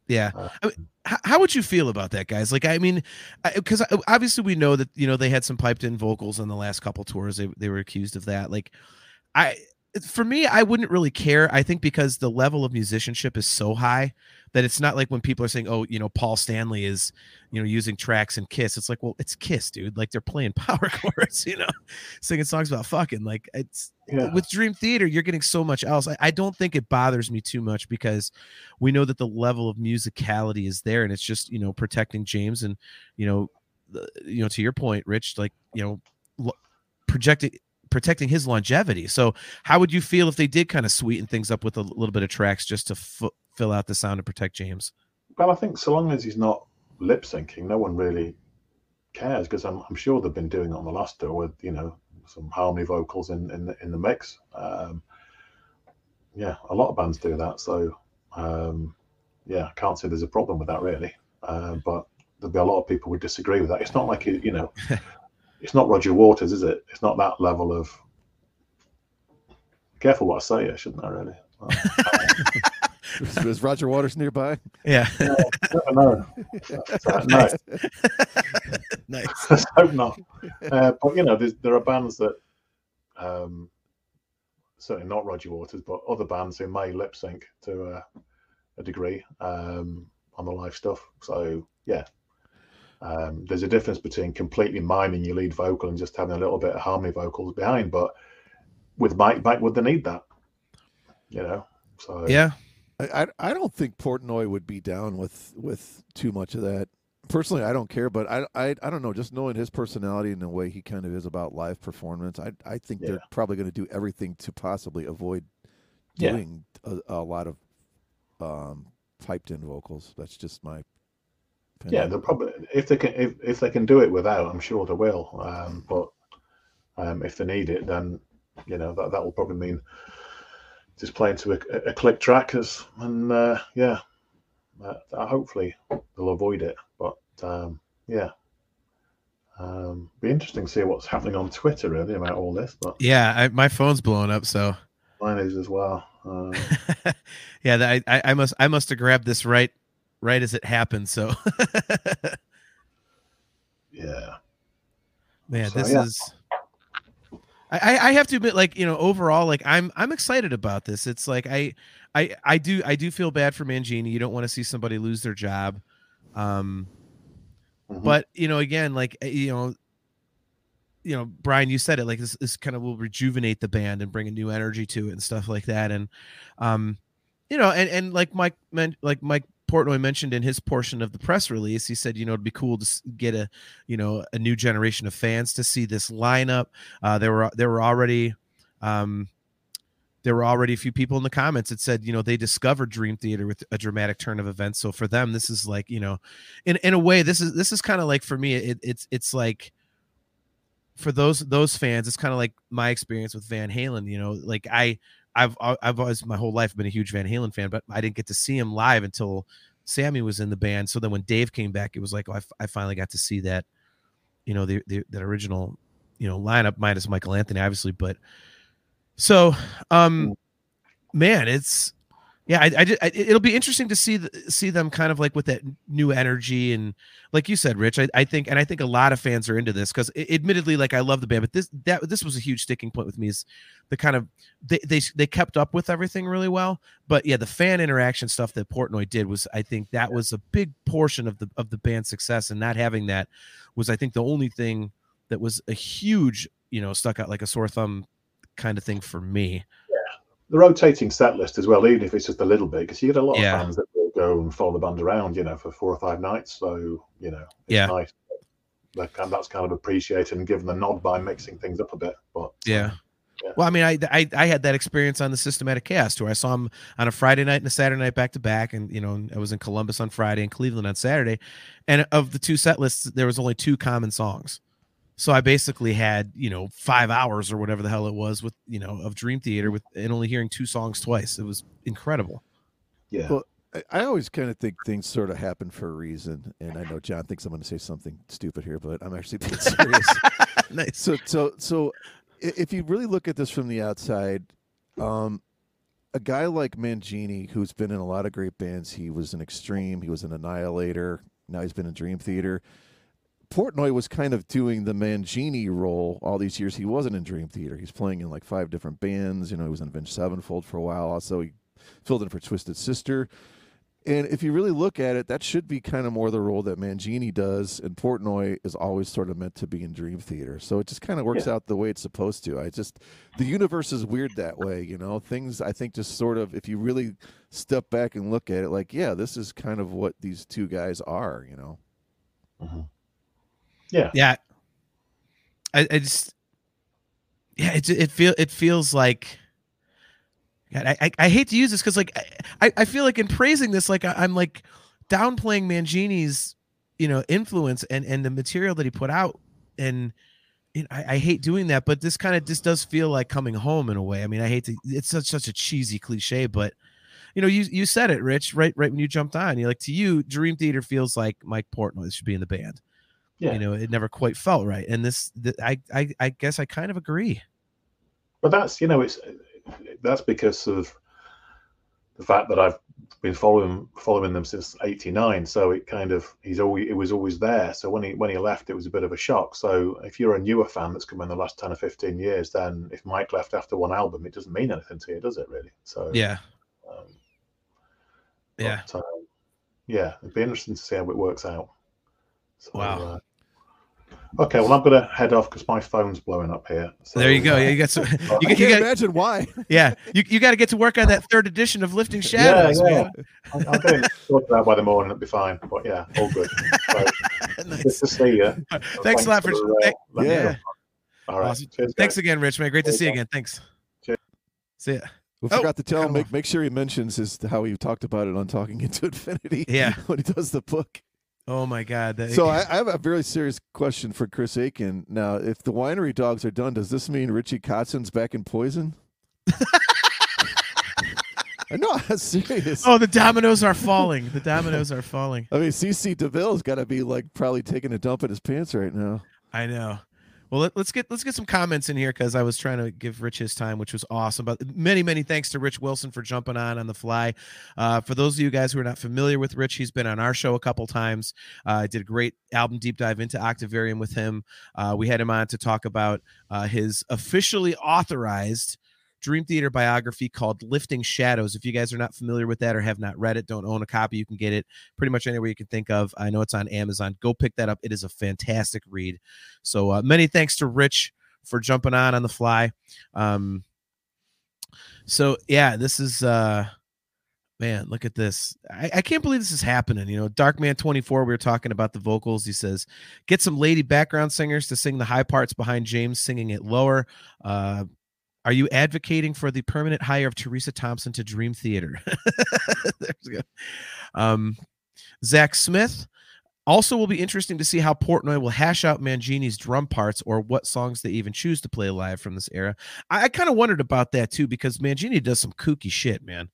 S2: Yeah. Uh, I mean, how, how, would you feel about that, guys? Like, I mean, because obviously we know that you know they had some piped in vocals on the last couple tours. They they were accused of that. Like, I for me, I wouldn't really care. I think because the level of musicianship is so high that it's not like when people are saying, "Oh, you know, Paul Stanley is, you know, using tracks and Kiss." It's like, well, it's Kiss, dude. Like they're playing power chords, you know, singing songs about fucking. Like it's yeah. with Dream Theater, you're getting so much else. I, I don't think it bothers me too much because we know that the level of musicality is there, and it's just you know protecting James and you know, the, you know, to your point, Rich, like you know, projecting protecting his longevity. So, how would you feel if they did kind of sweeten things up with a little bit of tracks just to f- fill out the sound and protect James?
S4: Well, I think so long as he's not lip syncing, no one really cares because I'm, I'm sure they've been doing it on the last tour with you know some harmony vocals in in the, in the mix. Um, yeah, a lot of bands do that. So um, yeah, I can't say there's a problem with that really. Uh, but there'll be a lot of people would disagree with that. It's not like you know, it's not Roger Waters, is it? It's not that level of. Careful what I say, here, shouldn't I? Really.
S3: is, is Roger Waters nearby?
S2: Yeah.
S4: no, no, no.
S2: nice.
S4: Let's hope not. Uh, but you know, there are bands that, um, certainly not Roger Waters, but other bands who may lip sync to a, a degree um, on the live stuff. So yeah, um, there's a difference between completely miming your lead vocal and just having a little bit of harmony vocals behind. But with Mike back, would they need that? You know. So
S2: Yeah.
S3: I, I don't think Portnoy would be down with with too much of that. Personally, I don't care, but I I, I don't know. Just knowing his personality and the way he kind of is about live performance, I I think
S4: Yeah.
S3: they're probably going to do everything to possibly avoid
S4: Yeah.
S3: doing a, a lot of um, piped in vocals. That's just my
S4: Yeah,
S3: opinion.
S4: they'll probably if they can if, if they can do it without, I'm sure they will. Um, but um, if they need it, then you know that that will probably mean just playing to a, a click track as and uh, yeah, uh, hopefully they'll avoid it. But um, yeah, um, be interesting to see what's happening on Twitter really about all this. But
S2: Yeah. I, my phone's blowing up. So,
S4: mine is as well. Uh,
S2: yeah, I, I must, I must have grabbed this right, right as it happened. So,
S4: yeah,
S2: man,
S4: So,
S2: this
S4: yeah.
S2: is. I, I have to admit, like you know, overall, like I'm I'm excited about this. It's like I I I do I do feel bad for Mangini. You don't want to see somebody lose their job. Um,
S4: Mhm.
S2: but you know again like uh, you know you know brian you said it like this, this kind of will rejuvenate the band and bring a new energy to it and stuff like that and um you know and and like mike meant like mike portnoy mentioned in his portion of the press release he said you know it'd be cool to get a you know a new generation of fans to see this lineup uh there were there were already um there were already a few people in the comments that said, you know, they discovered Dream Theater with a dramatic turn of events. So for them, this is like, you know, in in a way, this is this is kind of like for me, it, it's it's like for those those fans, it's kind of like my experience with Van Halen. You know, like I I've I've always my whole life been a huge Van Halen fan, but I didn't get to see him live until Sammy was in the band. So then when Dave came back, it was like oh, I, f- I finally got to see that, you know, the, the that original, you know, lineup minus Michael Anthony, obviously, but so um man it's yeah I, I, I it'll be interesting to see the, see them kind of like with that new energy and like you said rich i, I think and i think a lot of fans are into this because admittedly like i love the band but this that this was a huge sticking point with me is the kind of they, they they kept up with everything really well but yeah the fan interaction stuff that portnoy did was i think that was a big portion of the of the band's success and not having that was i think the only thing that was a huge you know stuck out like a sore thumb kind of thing for me
S4: the rotating set list as well, even if it's just a little bit, because you get a lot
S2: Yeah.
S4: of fans that will go and follow the band around, you know, for four or five nights. So you know, it's
S2: Yeah.
S4: nice. That's kind of appreciated and given the nod by mixing things up a bit. But
S2: Yeah.
S4: Um, yeah.
S2: Well, I mean, I, I I had that experience on the Systematic Chaos tour. I saw him on a Friday night and a Saturday night back to back, and you know, I was in Columbus on Friday and Cleveland on Saturday. And of the two set lists, there was only two common songs. So I basically had you know five hours or whatever the hell it was with you know of Dream Theater with and only hearing two songs twice. It was incredible.
S4: yeah,
S3: Well, I- I always kind of think things sort of happen for a reason, and I know John thinks I'm going to say something stupid here, but I'm actually being serious.
S2: nice.
S3: so, so, so, if you really look at this from the outside, um, a guy like Mangini, who's been in a lot of great bands, he was an Extreme, he was an Annihilator, now he's been in Dream Theater. Portnoy was kind of doing the Mangini role all these years. He wasn't in Dream Theater. He's playing in like five different bands. You know, he was in Avenged Sevenfold for a while. Also, he filled in for Twisted Sister. And if you really look at it, that should be kind of more the role that Mangini does, and Portnoy is always sort of meant to be in Dream Theater. So it just kind of works out the way it's supposed to. I just the universe is weird that way, you know. Things I think just sort of if you really step back and look at it, like yeah, this is kind of what these two guys are, you know. Mm-hmm.
S4: Yeah,
S2: Yeah. I, I just yeah, it it feel it feels like. God, I, I, I hate to use this because like I, I feel like in praising this like I, I'm like downplaying Mangini's you know influence and and the material that he put out and you know, I, I hate doing that but this kind of this does feel like coming home in a way I mean I hate to it's such such a cheesy cliche but you know you you said it Rich right right when you jumped on You're like to you Dream Theater feels like Mike Portnoy should be in the band
S4: Yeah.
S2: you know it never quite felt right and this th- I, I i guess i kind of agree
S4: But that's you know it's that's because of the fact that I've been following following them since '89. So it kind of he's always it was always there. So when he when he left, it was a bit of a shock. So if you're a newer fan that's come in the last ten or fifteen years, then if Mike left after one album, it doesn't mean anything to you, does it? Really? So
S2: yeah
S4: um,
S2: yeah
S4: but, uh, yeah. It'd be interesting to see how it works out. So,
S2: Wow.
S4: uh, okay, well I'm gonna head off because my phone's blowing up here. So,
S2: there you go
S4: uh,
S2: yeah you got some
S4: I
S2: you,
S3: I
S2: get-
S3: can't
S2: got
S3: imagine why.
S2: yeah you, you got to get to work on that third edition of lifting shadows
S4: yeah.
S2: man
S4: I'll, I'll get it sorted out by the morning. It'll be fine. But yeah, all good. So, good
S2: nice.
S4: to see you.
S2: thanks a lot for,
S4: uh,
S2: thank-
S4: letting
S3: yeah.
S4: All right.
S2: Awesome.
S4: Cheers,
S2: thanks
S4: guys.
S2: again rich man great to see you again thanks
S4: Cheers.
S2: see ya
S3: We
S2: Oh,
S3: forgot to tell him
S2: him
S3: make, make sure he mentions his how he talked about it on Talking into Infinity.
S2: Yeah.
S3: when he does the book.
S2: Oh my god that,
S3: So I, I have a very serious question for Chris Aiken. Now, if the winery dogs are done, does this mean Richie Kotzen's back in Poison? I know, I'm serious.
S2: oh the dominoes are falling the dominoes are falling
S3: I mean, CC DeVille's got to be like probably taking a dump in his pants right now.
S2: I know. Well, let, us get let's get some comments in here because I was trying to give Rich his time, which was awesome. But many many thanks to Rich Wilson for jumping on on the fly. Uh, for those of you guys who are not familiar with Rich, he's been on our show a couple times. Uh, I did a great album deep dive into Octavarium with him. Uh, we had him on to talk about uh, his officially authorized Dream Theater biography called Lifting Shadows. If you guys are not familiar with that or have not read it, don't own a copy, you can get it pretty much anywhere you can think of. I know it's on Amazon. Go pick that up. It is a fantastic read. So uh, many thanks to Rich for jumping on on the fly. Um, so yeah, this is uh, man, look at this. I, I can't believe this is happening. You know, Darkman 24, we were talking about the vocals. He says, get some lady background singers to sing the high parts behind James singing it lower. Uh, are you advocating for the permanent hire of Theresa Thomason to Dream Theater? There's good. Um, Zach Smith. Also, will be interesting to see how Portnoy will hash out Mangini's drum parts or what songs they even choose to play live from this era. I, I kind of wondered about that too because Mangini does some kooky shit, man.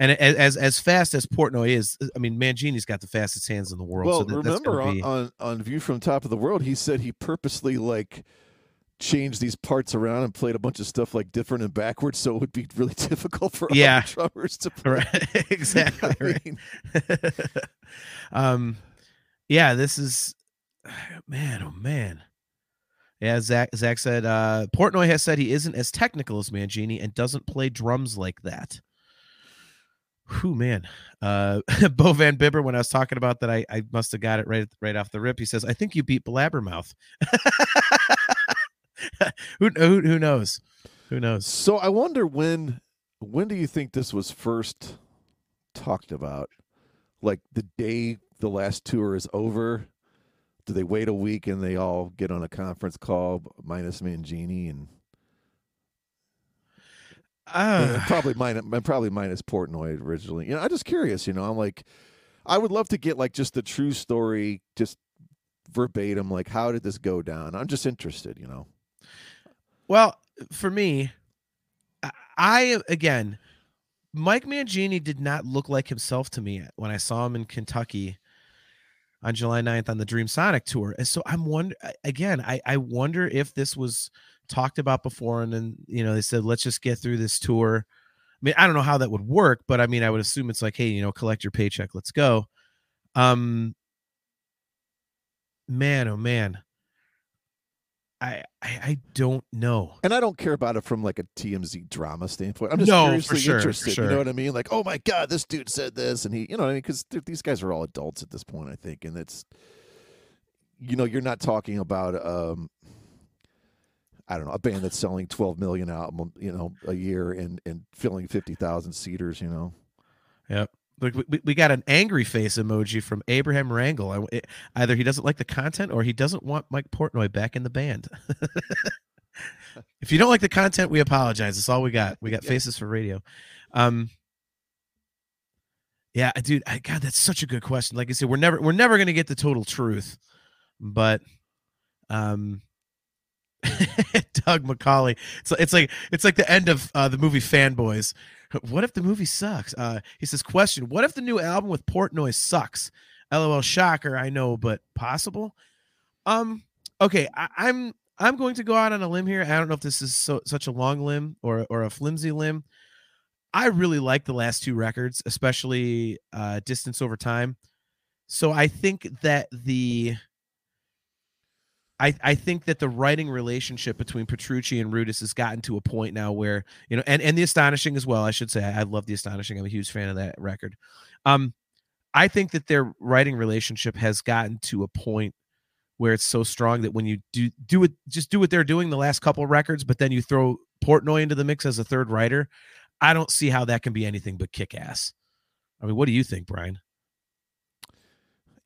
S2: And a- as as fast as Portnoy is, I mean, Mangini's got the fastest hands in the world.
S3: Well,
S2: so that,
S3: remember
S2: gonna
S3: on, on on View from Top of the World, he said he purposely like changed these parts around and played a bunch of stuff like different and backwards, so it would be really difficult for
S2: Yeah.
S3: other drummers to play.
S2: right, exactly. Right. um, yeah, this is man, oh man. Yeah, Zach Zach said uh Portnoy has said he isn't as technical as Mangini and doesn't play drums like that. Whew, man. Uh Bo Van Bibber, when I was talking about that, I, I must have got it right right off the rip. He says, I think you beat Blabbermouth. who, who who knows? Who knows?
S3: So I wonder when when do you think this was first talked about? Like the day the last tour is over? Do they wait a week and they all get on a conference call minus Mangini and, and
S2: Uh,
S3: probably minus probably minus Portnoy originally? You know, I'm just curious. You know, I'm like, I would love to get like just the true story, just verbatim. Like, how did this go down? I'm just interested. You know.
S2: Well, for me, I- again, Mike Mangini did not look like himself to me when I saw him in Kentucky on July 9th on the Dreamsonic tour. And so I'm wonder again, I, I wonder if this was talked about before and then you know they said let's just get through this tour. I mean, I don't know how that would work, but I mean I would assume it's like, hey, you know, collect your paycheck, let's go. Um man, oh man. I, I I don't know.
S3: And I don't care about it from like a TMZ drama standpoint. I'm just
S2: No, for
S3: curiously
S2: sure,
S3: interested. You know what I mean? Like, oh my god, this dude said this, and he, you know what I mean? Because these guys are all adults at this point, I think, and it's, you know, you're not talking about, um, I don't know, a band that's selling 12 million album, you know, a year and and filling 50,000 seaters. You know,
S2: Yep. Look, we, we got an angry face emoji from Abraham Wrangle. I- it- Either he doesn't like the content or he doesn't want Mike Portnoy back in the band. if you don't like the content, we apologize. That's all we got. We got faces for radio. Um, yeah, dude. I, God, that's such a good question. Like I said, we're never we're never gonna get the total truth, but um, Doug McCauley. So it's like it's like the end of uh, the movie Fanboys. What if the movie sucks? Uh, he says, question: What if the new album with Portnoy sucks? LOL, shocker. I know, but possible. Um. Okay, I, I'm I'm going to go out on a limb here. I don't know if this is so, such a long limb or or a flimsy limb. I really like the last two records, especially uh, Distance Over Time. So I think that the I, I think that the writing relationship between Petrucci and Rudess has gotten to a point now where you know, and and the astonishing as well. I should say I, I love the astonishing. I'm a huge fan of that record. Um, I think that their writing relationship has gotten to a point where it's so strong that when you do do it, just do what they're doing the last couple records, but then you throw Portnoy into the mix as a third writer. I don't see how that can be anything but kick ass. I mean, what do you think, Brian?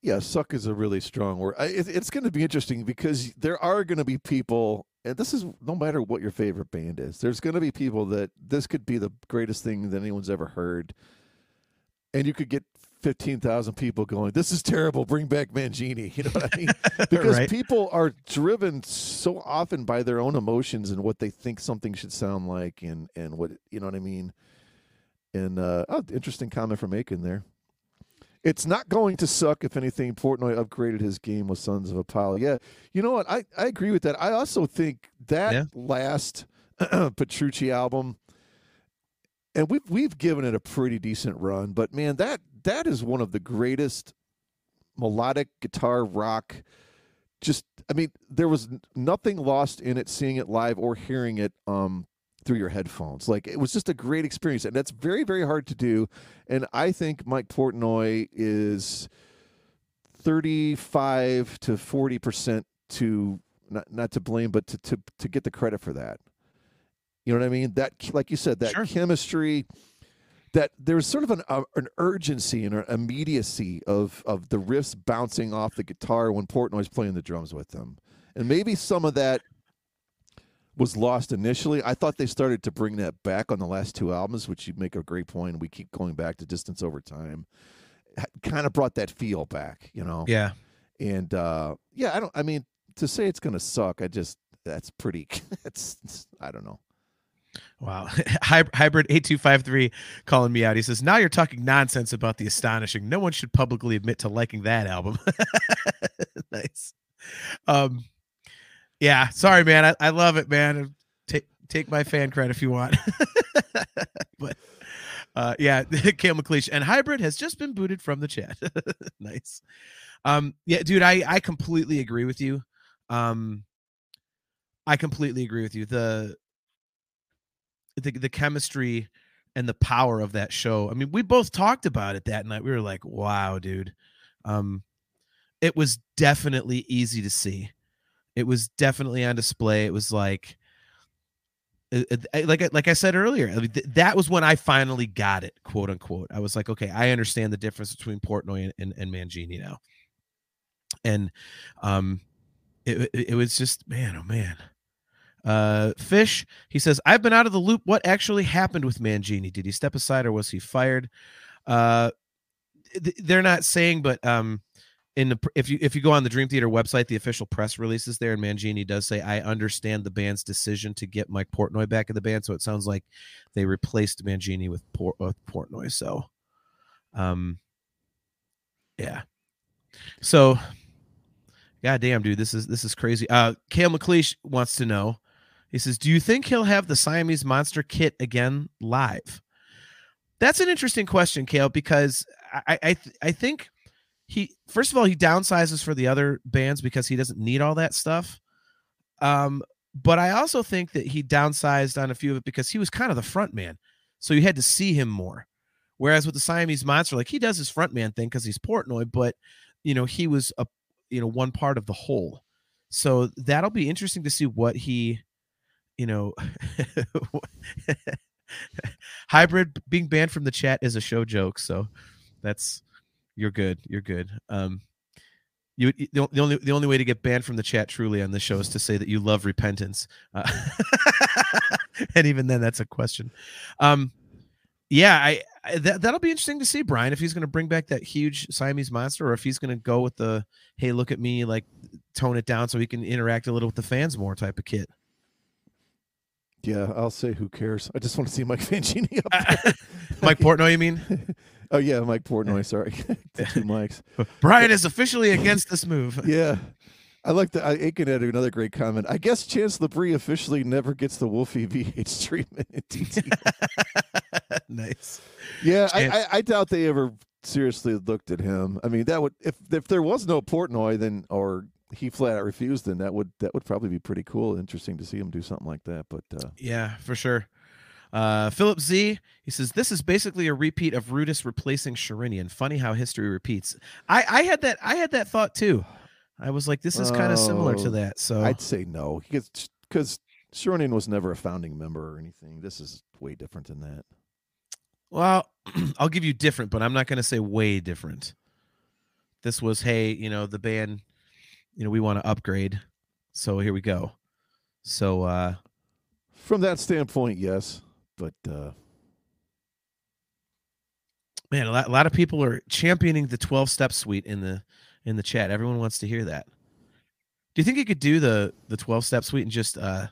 S3: Yeah, suck is a really strong word. I, it, it's going to be interesting because there are going to be people, and this is no matter what your favorite band is, there's going to be people that this could be the greatest thing that anyone's ever heard. And you could get 15,000 people going, This is terrible. Bring back Mangini. You know what I mean? Because
S2: Right.
S3: people are driven so often by their own emotions and what they think something should sound like, and, and what, you know what I mean? And, uh, oh, interesting comment from Aiken there. It's not going to suck. If anything, Portnoy upgraded his game with Sons of Apollo. Yeah, you know what? I, I agree with that. I also think that
S2: Yeah.
S3: last Petrucci album, and we've we've given it a pretty decent run, but man, that that is one of the greatest melodic guitar rock. Just, I mean, there was nothing lost in it, seeing it live or hearing it um, through your headphones. Like it was just a great experience, and that's very very hard to do. And I think Mike Portnoy is thirty-five to forty percent to not not to blame, but to to to get the credit for that. You know what I mean? That, like you said, that
S2: Sure.
S3: chemistry. That there's sort of an uh, an urgency and an immediacy of of the riffs bouncing off the guitar when Portnoy's playing the drums with them, and maybe some of that was lost initially. I thought they started to bring that back on the last two albums, which you make a great point. We keep going back to Distance Over Time. Kind of brought that feel back, you know.
S2: Yeah.
S3: And uh yeah, I don't I mean to say it's going to suck, I just that's pretty that's I don't know.
S2: Wow. Hybrid 8253 calling me out. He says, Now you're talking nonsense about the astonishing. No one should publicly admit to liking that album. nice. Um, yeah, sorry, man. I, I love it, man. Take take my fan credit if you want. but uh yeah, Kale McLeish and Hybrid has just been booted from the chat. nice. Um, yeah, dude, I I completely agree with you. Um I completely agree with you. The the the chemistry and the power of that show. I mean, we both talked about it that night. We were like, "Wow, dude." Um it was definitely easy to see. It was definitely on display. It was like it- I- like like I said earlier, that was when I finally got it, quote unquote. I was like, okay, I understand the difference between Portnoy and, and, and Mangini now. And um it, it, it was just man, oh man. Uh, Fish, he says, I've been out of the loop. What actually happened with Mangini? Did he step aside or was he fired? Uh, th- they're not saying, but um, in the if you if you go on the Dream Theater website, the official press releases there, and Mangini does say, "I understand the band's decision to get Mike Portnoy back in the band." So it sounds like they replaced Mangini with, Port, with Portnoy. So, um, yeah. So, god damn, dude, this is this is crazy. Uh, Kale McLeish wants to know. He says, "Do you think he'll have the Siamese Monster kit again live?" That's an interesting question, Kale, because I I I think he first of all he downsizes for the other bands because he doesn't need all that stuff. Um, but I also think that he downsized on a few of it because he was kind of the front man, so you had to see him more. Whereas with the Siamese Monster, like he does his front man thing because he's Portnoy, but you know he was a you know one part of the whole. So that'll be interesting to see what he, you know, hybrid being banned from the chat is a show joke. So that's you're good. You're good. Um, You the, the only the only way to get banned from the chat truly on this show is to say that you love repentance, uh, and even then, that's a question. Um, yeah, I, I that that'll be interesting to see Brian if he's going to bring back that huge Siamese monster, or if he's going to go with the hey, look at me, like tone it down so he can interact a little with the fans more type of kit.
S3: Yeah, I'll say who cares. I just want to see Mike Mangini up
S2: there. Mike Portnoy, you mean?
S3: oh yeah, Mike Portnoy. Sorry, two mics.
S2: Brian is officially against this move.
S3: yeah, I like that. Aiken had another great comment. I guess Chance Labrie officially never gets the Wolfie VH treatment in TT.
S2: nice.
S3: Yeah, I, I, I doubt they ever seriously looked at him. I mean, that would if if there was no Portnoy, then or he flat out refused, then that would that would probably be pretty cool, interesting to see him do something like that. But uh,
S2: yeah, for sure. Uh, Philip Z, he says this is basically a repeat of Rudess replacing Sherinian. Funny how history repeats. I I had that I had that thought too. I was like, this is kind of similar to oh, that. So
S3: I'd say no, because because Sherinian was never a founding member or anything. This is way different than that.
S2: Well, I'll give you different, but I'm not going to say way different. This was, hey, you know, the band you know we want to upgrade so here we go so uh
S3: from that standpoint yes but uh
S2: man a lot, a lot of people are championing the 12 step suite in the in the chat. Everyone wants to hear that. Do you think you could do the the 12 step suite and just uh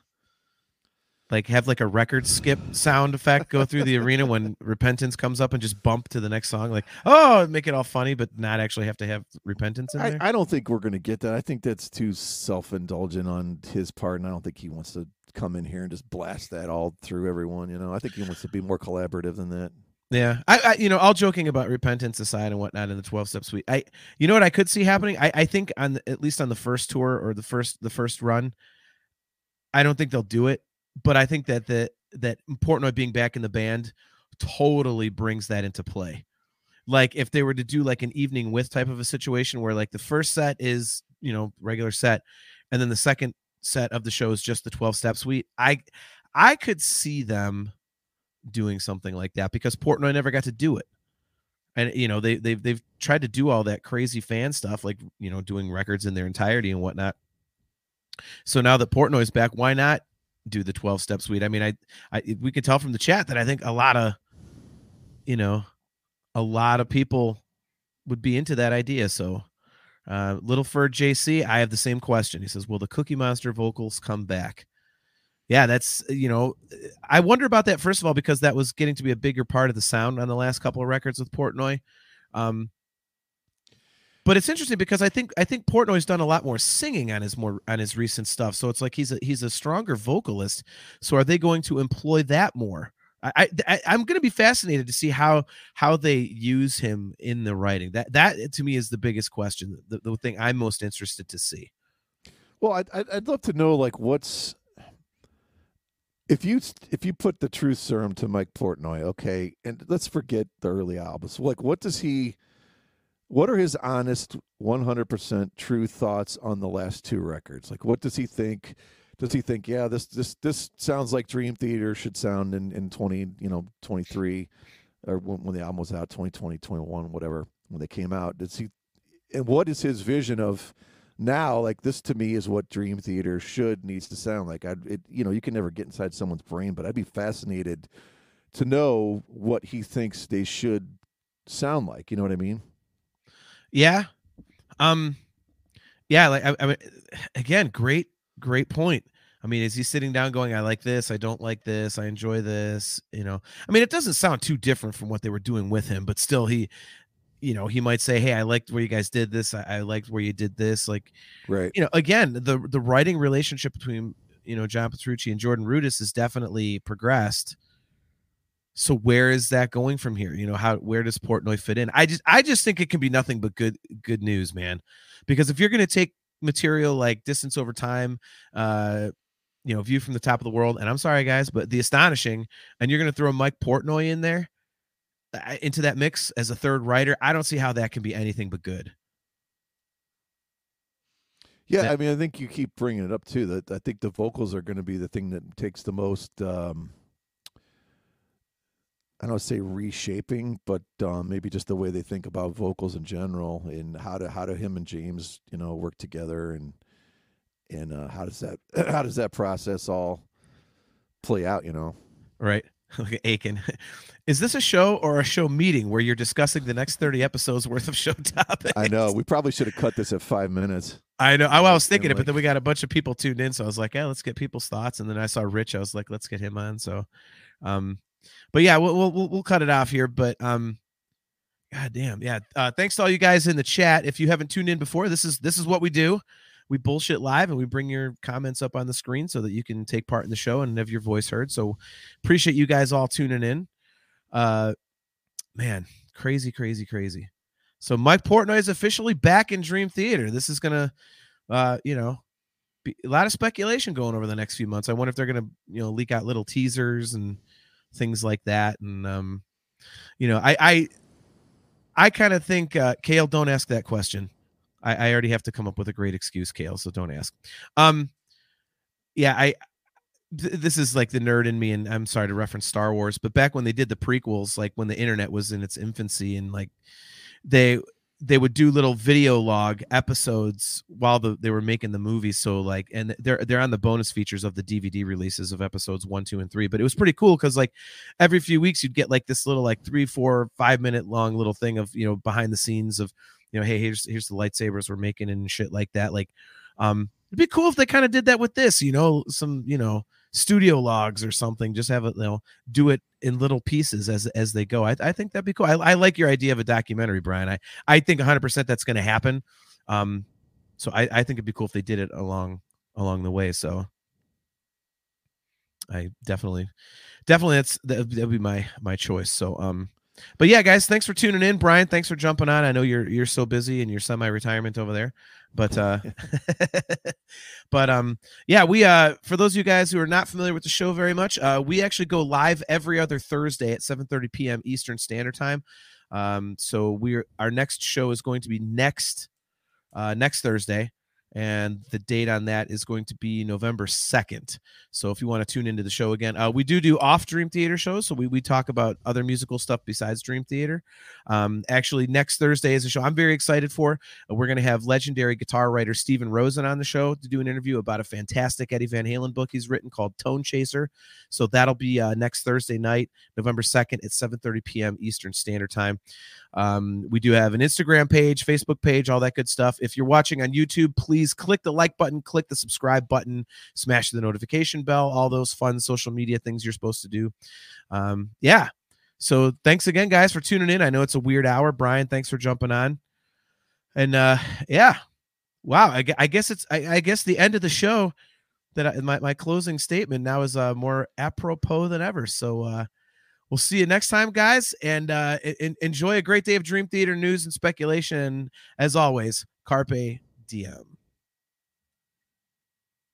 S2: like have like a record skip sound effect go through the arena when repentance comes up and just bump to the next song? Like oh make it all funny but not actually have to have repentance in there?
S3: I, I don't think we're going to get that. I think that's too self-indulgent on his part and i don't think he wants to come in here and just blast that all through everyone you know i think he wants to be more collaborative than that
S2: yeah, I, I, you know, all joking about repentance aside and whatnot in the twelve step suite, I, you know, what I could see happening. I, I think on the, at least on the first tour or the first the first run, I don't think they'll do it but I think that the that Portnoy being back in the band totally brings that into play. Like if they were to do like an evening with type of a situation where like the first set is, you know, regular set and then the second set of the show is just the 12 step suite. I I could see them doing something like that because Portnoy never got to do it. And you know, they they've they've tried to do all that crazy fan stuff, like you know, doing records in their entirety and whatnot. So now that Portnoy's back, why not do the 12 step suite. I mean, I, I we could tell from the chat that I think a lot of, you know, a lot of people would be into that idea. So, uh, Little Fur JC, I have the same question. He says, "Will the Cookie Monster vocals come back?" Yeah, that's you know, I wonder about that first of all because that was getting to be a bigger part of the sound on the last couple of records with Portnoy. Um, but it's interesting because I think I think Portnoy's done a lot more singing on his more on his recent stuff. So it's like he's a he's a stronger vocalist. So are they going to employ that more? I, I I'm going to be fascinated to see how how they use him in the writing. That that eh, to me is the biggest question. The, the thing I'm most interested to see.
S3: Well, I'd I'd love to know like what's if you if you put the truth serum to Mike Portnoy, okay, and let's forget the early albums. Like, what does he? what are his honest 100% true thoughts on the last two records like what does he think does he think yeah this this this sounds like dream theater should sound in in 20 you know 23 or when, when the album was out 2020 21 whatever when they came out. Does he and what is his vision of now? Like this to me is what dream theater should needs to sound like. I it you know you can never get inside someone's brain but i'd be fascinated to know what he thinks they should sound like you know what i mean?
S2: Yeah. Um yeah, like I, I again, great great point. I mean, is he sitting down going, I like this, I don't like this, I enjoy this, you know. I mean, it doesn't sound too different from what they were doing with him, but still he you know, he might say, Hey, I liked where you guys did this, I, I liked where you did this. Like
S3: right,
S2: you know, again, the the writing relationship between you know John Petrucci and Jordan Rudess has definitely progressed so where is that going from here? You know, how where does Portnoy fit in? I just I just think it can be nothing but good good news, man. Because if you're going to take material like distance over time, uh, you know, view from the top of the world, and I'm sorry guys, but the astonishing, and you're going to throw Mike Portnoy in there uh, into that mix as a third writer, I don't see how that can be anything but good.
S3: Yeah, that, I mean, I think you keep bringing it up too. That I think the vocals are going to be the thing that takes the most. Um, I don't say reshaping, but um, maybe just the way they think about vocals in general, and how to how do him and James, you know, work together, and and uh, how does that how does that process all play out? You know,
S2: right? Look at Aiken. Is this a show or a show meeting where you're discussing the next 30 episodes worth of show topics?
S3: I know. We probably should have cut this at five minutes.
S2: I know. I, I was thinking it, but then we got a bunch of people tuned in, so I was like, "Yeah, let's get people's thoughts." And then I saw Rich. I was like, "Let's get him on." So, um, but yeah, we'll we'll we'll cut it off here. But um, god damn, yeah. Uh, thanks to all you guys in the chat. If you haven't tuned in before, this is this is what we do. We bullshit live and we bring your comments up on the screen so that you can take part in the show and have your voice heard. So appreciate you guys all tuning in. Uh, man, crazy, crazy, crazy. So Mike Portnoy is officially back in Dream Theater. This is gonna, uh, you know, be a lot of speculation going over the next few months. I wonder if they're gonna, you know, leak out little teasers and things like that. And um, you know, I I I kind of think uh Kale, don't ask that question. I, I already have to come up with a great excuse, Kale, so don't ask. Um yeah, I th- this is like the nerd in me, and I'm sorry to reference Star Wars, but back when they did the prequels, like when the internet was in its infancy and like they they would do little video log episodes while the, they were making the movies. So like, and they're they're on the bonus features of the DVD releases of episodes one, two, and three. But it was pretty cool because like every few weeks you'd get like this little like three, four, five minute long little thing of you know behind the scenes of you know hey here's here's the lightsabers we're making and shit like that. Like, um, it'd be cool if they kind of did that with this. You know, some you know studio logs or something. Just have it, you know, do it in little pieces as as they go. I, I think that'd be cool. I, I like your idea of a documentary, Brian. I I think 100 percent that's going to happen. Um, so I I think it'd be cool if they did it along along the way. So I definitely definitely that's that would be my my choice. So um. But yeah, guys, thanks for tuning in. Brian, thanks for jumping on. I know you're you're so busy and you're semi-retirement over there but uh but um yeah we uh for those of you guys who are not familiar with the show very much uh we actually go live every other thursday at 7 30 p.m eastern standard time um so we're our next show is going to be next uh next thursday and the date on that is going to be November 2nd. So if you want to tune into the show again, uh, we do do off Dream Theater shows. So we, we talk about other musical stuff besides Dream Theater. Um, actually, next Thursday is a show I'm very excited for. Uh, we're going to have legendary guitar writer Stephen Rosen on the show to do an interview about a fantastic Eddie Van Halen book he's written called Tone Chaser. So that'll be uh, next Thursday night, November 2nd at 7:30 p.m. Eastern Standard Time. Um, we do have an Instagram page, Facebook page, all that good stuff. If you're watching on YouTube, please click the like button, click the subscribe button, smash the notification bell, all those fun social media things you're supposed to do. Um, yeah. So thanks again, guys, for tuning in. I know it's a weird hour. Brian, thanks for jumping on. And uh, yeah, wow. I, I guess it's I, I, guess the end of the show that I, my my closing statement now is uh, more apropos than ever. So uh, We'll see you next time, guys, and uh, in, enjoy a great day of Dream Theater news and speculation. As always, Carpe Diem.